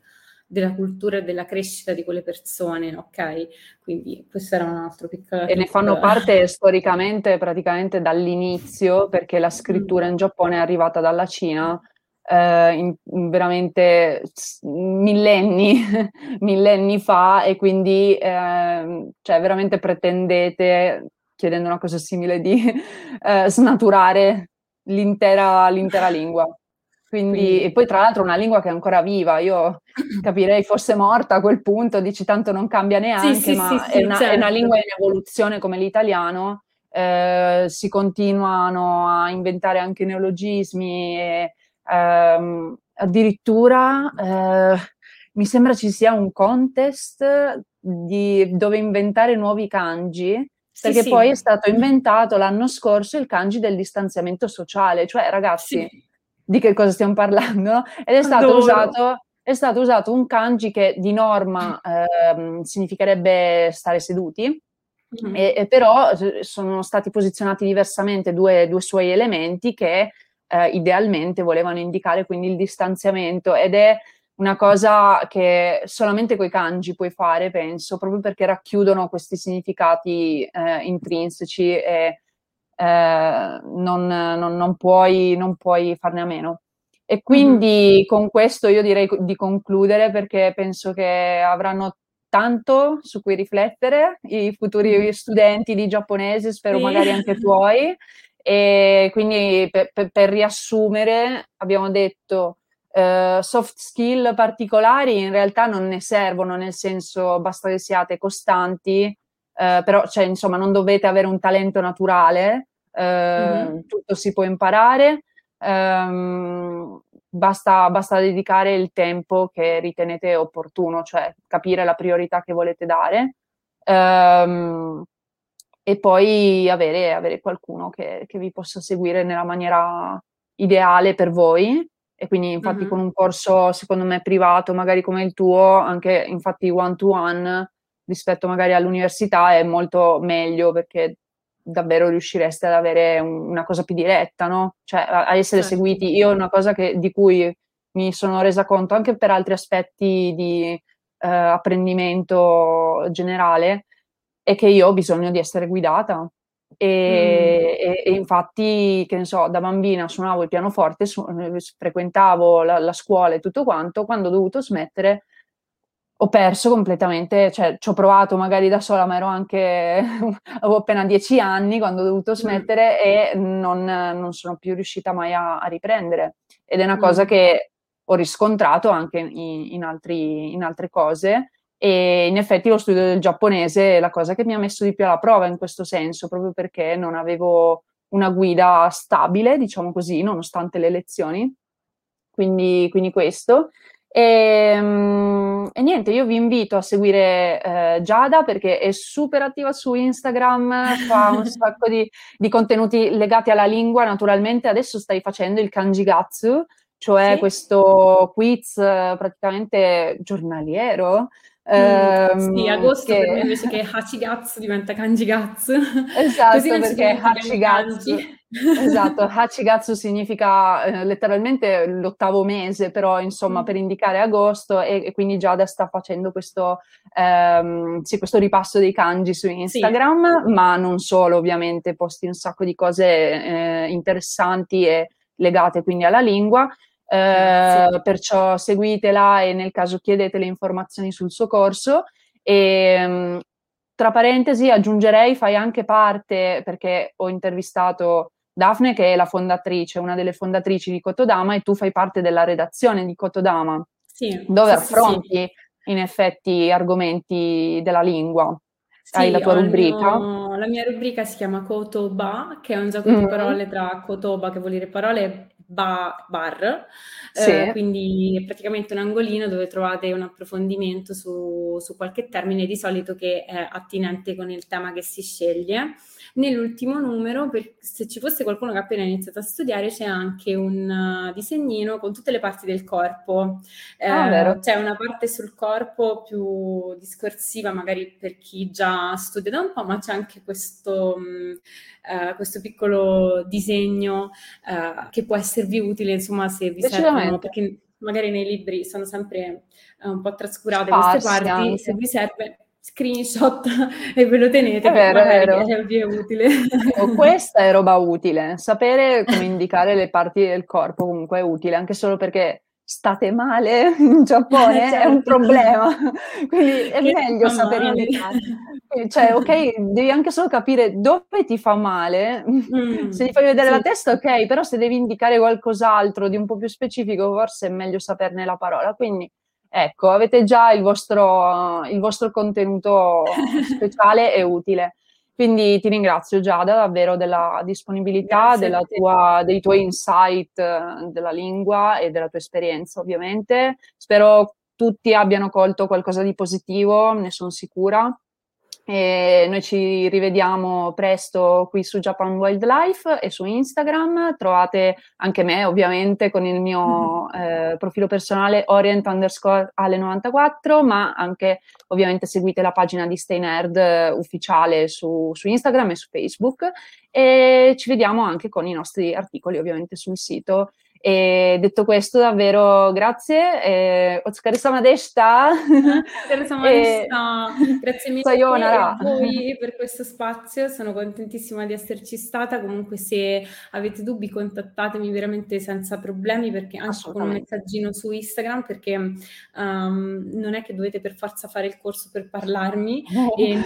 Speaker 3: della cultura e della crescita di quelle persone, ok? Quindi questo era un altro piccolo...
Speaker 2: E ne fanno parte storicamente praticamente dall'inizio, perché la scrittura mm. in Giappone è arrivata dalla Cina eh, in, in veramente millenni, millenni fa e quindi eh, cioè veramente pretendete, chiedendo una cosa simile, di eh, snaturare l'intera, l'intera lingua. Quindi, Quindi, e poi tra l'altro una lingua che è ancora viva, io capirei fosse morta a quel punto, dici tanto non cambia neanche, sì, ma sì, è, una, certo. è, una, lingua in evoluzione come l'italiano, eh, si continuano a inventare anche neologismi e, ehm, addirittura eh, mi sembra ci sia un contest di, dove inventare nuovi kanji, perché sì, poi sì. è stato inventato l'anno scorso il kanji del distanziamento sociale, cioè ragazzi, sì. Di che cosa stiamo parlando? Ed è stato, usato, è stato usato un kanji che di norma eh, significherebbe stare seduti, mm-hmm. e, e, però sono stati posizionati diversamente due, due suoi elementi che eh, idealmente volevano indicare quindi il distanziamento ed è una cosa che solamente coi kanji puoi fare, penso, proprio perché racchiudono questi significati eh, intrinseci e eh, non, non, non, puoi, non, puoi, farne a meno. E quindi mm-hmm. con questo io direi di concludere perché penso che avranno tanto su cui riflettere i futuri studenti di giapponese, spero sì. magari anche tuoi. E quindi per, per, per riassumere abbiamo detto eh, soft skill particolari in realtà non ne servono, nel senso basta che siate costanti, eh, però cioè, insomma non dovete avere un talento naturale, eh, mm-hmm. tutto si può imparare, ehm, basta, basta, dedicare il tempo che ritenete opportuno, cioè capire la priorità che volete dare. Um, e poi avere, avere qualcuno che, che, vi possa seguire nella maniera ideale per voi. E quindi infatti mm-hmm. con un corso secondo me privato, magari come il tuo, anche infatti one to one rispetto magari all'università è molto meglio perché davvero riuscireste ad avere un, una cosa più diretta, no? Cioè a, a essere certo. seguiti. Io una cosa che, di cui mi sono resa conto anche per altri aspetti di, apprendimento generale è che io ho bisogno di essere guidata. E, mm. e, e, infatti, che ne so, da bambina suonavo il pianoforte, su, frequentavo la, la, scuola e tutto quanto, quando ho dovuto smettere ho perso completamente, cioè ci ho provato magari da sola, ma ero anche, avevo appena dieci anni quando ho dovuto mm. smettere mm. e non, non, sono più riuscita mai a, a riprendere. Ed è una mm. cosa che ho riscontrato anche in, in, altri, in altre cose e in effetti lo studio del giapponese è la cosa che mi ha messo di più alla prova in questo senso, proprio perché non avevo una guida stabile, diciamo così, nonostante le lezioni. Quindi, quindi questo. E, ehm, e, niente, io vi invito a seguire eh, Giada perché è super attiva su Instagram, fa un sacco di, di, contenuti legati alla lingua. Naturalmente adesso stai facendo il Kanjigatsu, cioè sì. questo quiz praticamente giornaliero.
Speaker 3: Mm, sì, agosto che... invece che Hachigatsu diventa Kanjigatsu.
Speaker 2: Esatto, Così perché Hachigatsu... esatto, Hachigatsu significa eh, letteralmente l'ottavo mese, però insomma mm. per indicare agosto e, e, quindi Giada sta facendo questo, ehm, sì, questo ripasso dei kanji su Instagram, sì. ma non solo ovviamente, posti un sacco di cose eh, interessanti e legate quindi alla lingua eh, perciò seguitela e nel caso chiedete le informazioni sul suo corso. E, ehm, tra parentesi aggiungerei, fai anche parte, perché ho intervistato Daphne che è la fondatrice, una delle fondatrici di Kotodama e tu fai parte della redazione di Kotodama,
Speaker 3: sì,
Speaker 2: dove sì, affronti sì, in effetti argomenti della lingua. Hai la tua rubrica?
Speaker 3: Mio, la mia rubrica si chiama Kotoba, che è un gioco mm. di parole tra Kotoba, che vuol dire parole, ba- bar, sì. eh, quindi è praticamente un angolino dove trovate un approfondimento su, su qualche termine di solito che è attinente con il tema che si sceglie. Nell'ultimo numero, per, se ci fosse qualcuno che ha appena iniziato a studiare, c'è anche un uh, disegnino con tutte le parti del corpo.
Speaker 2: Ah,
Speaker 3: eh, c'è una parte sul corpo più discorsiva, magari per chi già studia da un po', ma c'è anche questo, mh, uh, questo piccolo disegno uh, che può esservi utile, insomma, se vi servono, perché magari nei libri sono sempre un po' trascurate Sparsi queste parti, anche. se vi serve screenshot e ve lo tenete, è vero, magari è, è utile.
Speaker 2: Oh, questa è roba utile, sapere come indicare le parti del corpo comunque è utile, anche solo perché state male in Giappone certo. è un problema, quindi è che meglio sapere male. indicare. Cioè, ok, devi anche solo capire dove ti fa male, mm, se ti fai vedere sì. la testa, ok, però se devi indicare qualcos'altro di un po' più specifico, forse è meglio saperne la parola, quindi Ecco, avete già il vostro, il vostro contenuto speciale e utile. Quindi ti ringrazio Giada davvero della disponibilità, della tua, dei tuoi insight della lingua e della tua esperienza ovviamente. Spero tutti abbiano colto qualcosa di positivo, ne sono sicura. E noi ci rivediamo presto qui su Japan Wildlife e su Instagram. Trovate anche me, ovviamente, con il mio eh, profilo personale orient underscore ale94, ma anche ovviamente seguite la pagina di Stay Nerd eh, ufficiale su, su Instagram e su Facebook. E ci vediamo anche con i nostri articoli, ovviamente, sul sito e detto questo, davvero grazie. Eh, Otsukaresama deshita.
Speaker 3: Grazie mille sayonara. a voi per questo spazio, sono contentissima di esserci stata. Comunque se avete dubbi contattatemi veramente senza problemi perché anche con un messaggino su Instagram perché um, non è che dovete per forza fare il corso per parlarmi oh. e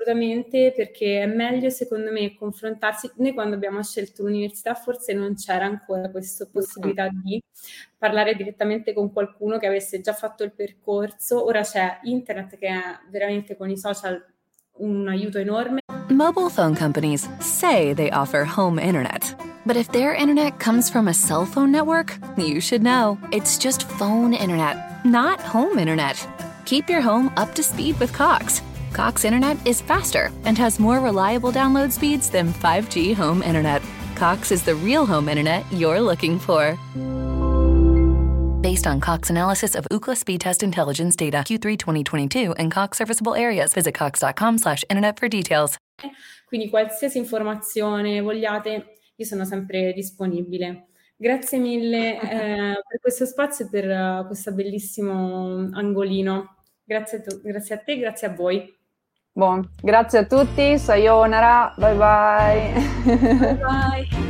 Speaker 3: assolutamente perché è meglio secondo me confrontarsi. Noi quando abbiamo scelto l'università forse non c'era ancora questa possibilità di parlare direttamente con qualcuno che avesse già fatto il percorso. Ora c'è internet che è veramente con i social un aiuto enorme.
Speaker 4: Mobile phone companies say they offer home internet. But if their internet comes from a cell phone network, you should know. It's just phone internet, not home internet. Keep your home up to speed with Cox. Cox Internet is faster and has more reliable download speeds than 5G home internet. Cox is the real home internet you're looking for. Based on Cox analysis of Ookla speed test intelligence data Q3 2022 and Cox serviceable areas, visit cox.com/internet for details.
Speaker 3: Quindi qualsiasi informazione vogliate, io sono sempre disponibile. Grazie mille eh, per questo spazio e per uh, questo bellissimo angolino. Grazie a, tu, grazie a te, grazie a voi.
Speaker 2: Buon, grazie a tutti, sayonara, bye bye.
Speaker 3: bye bye.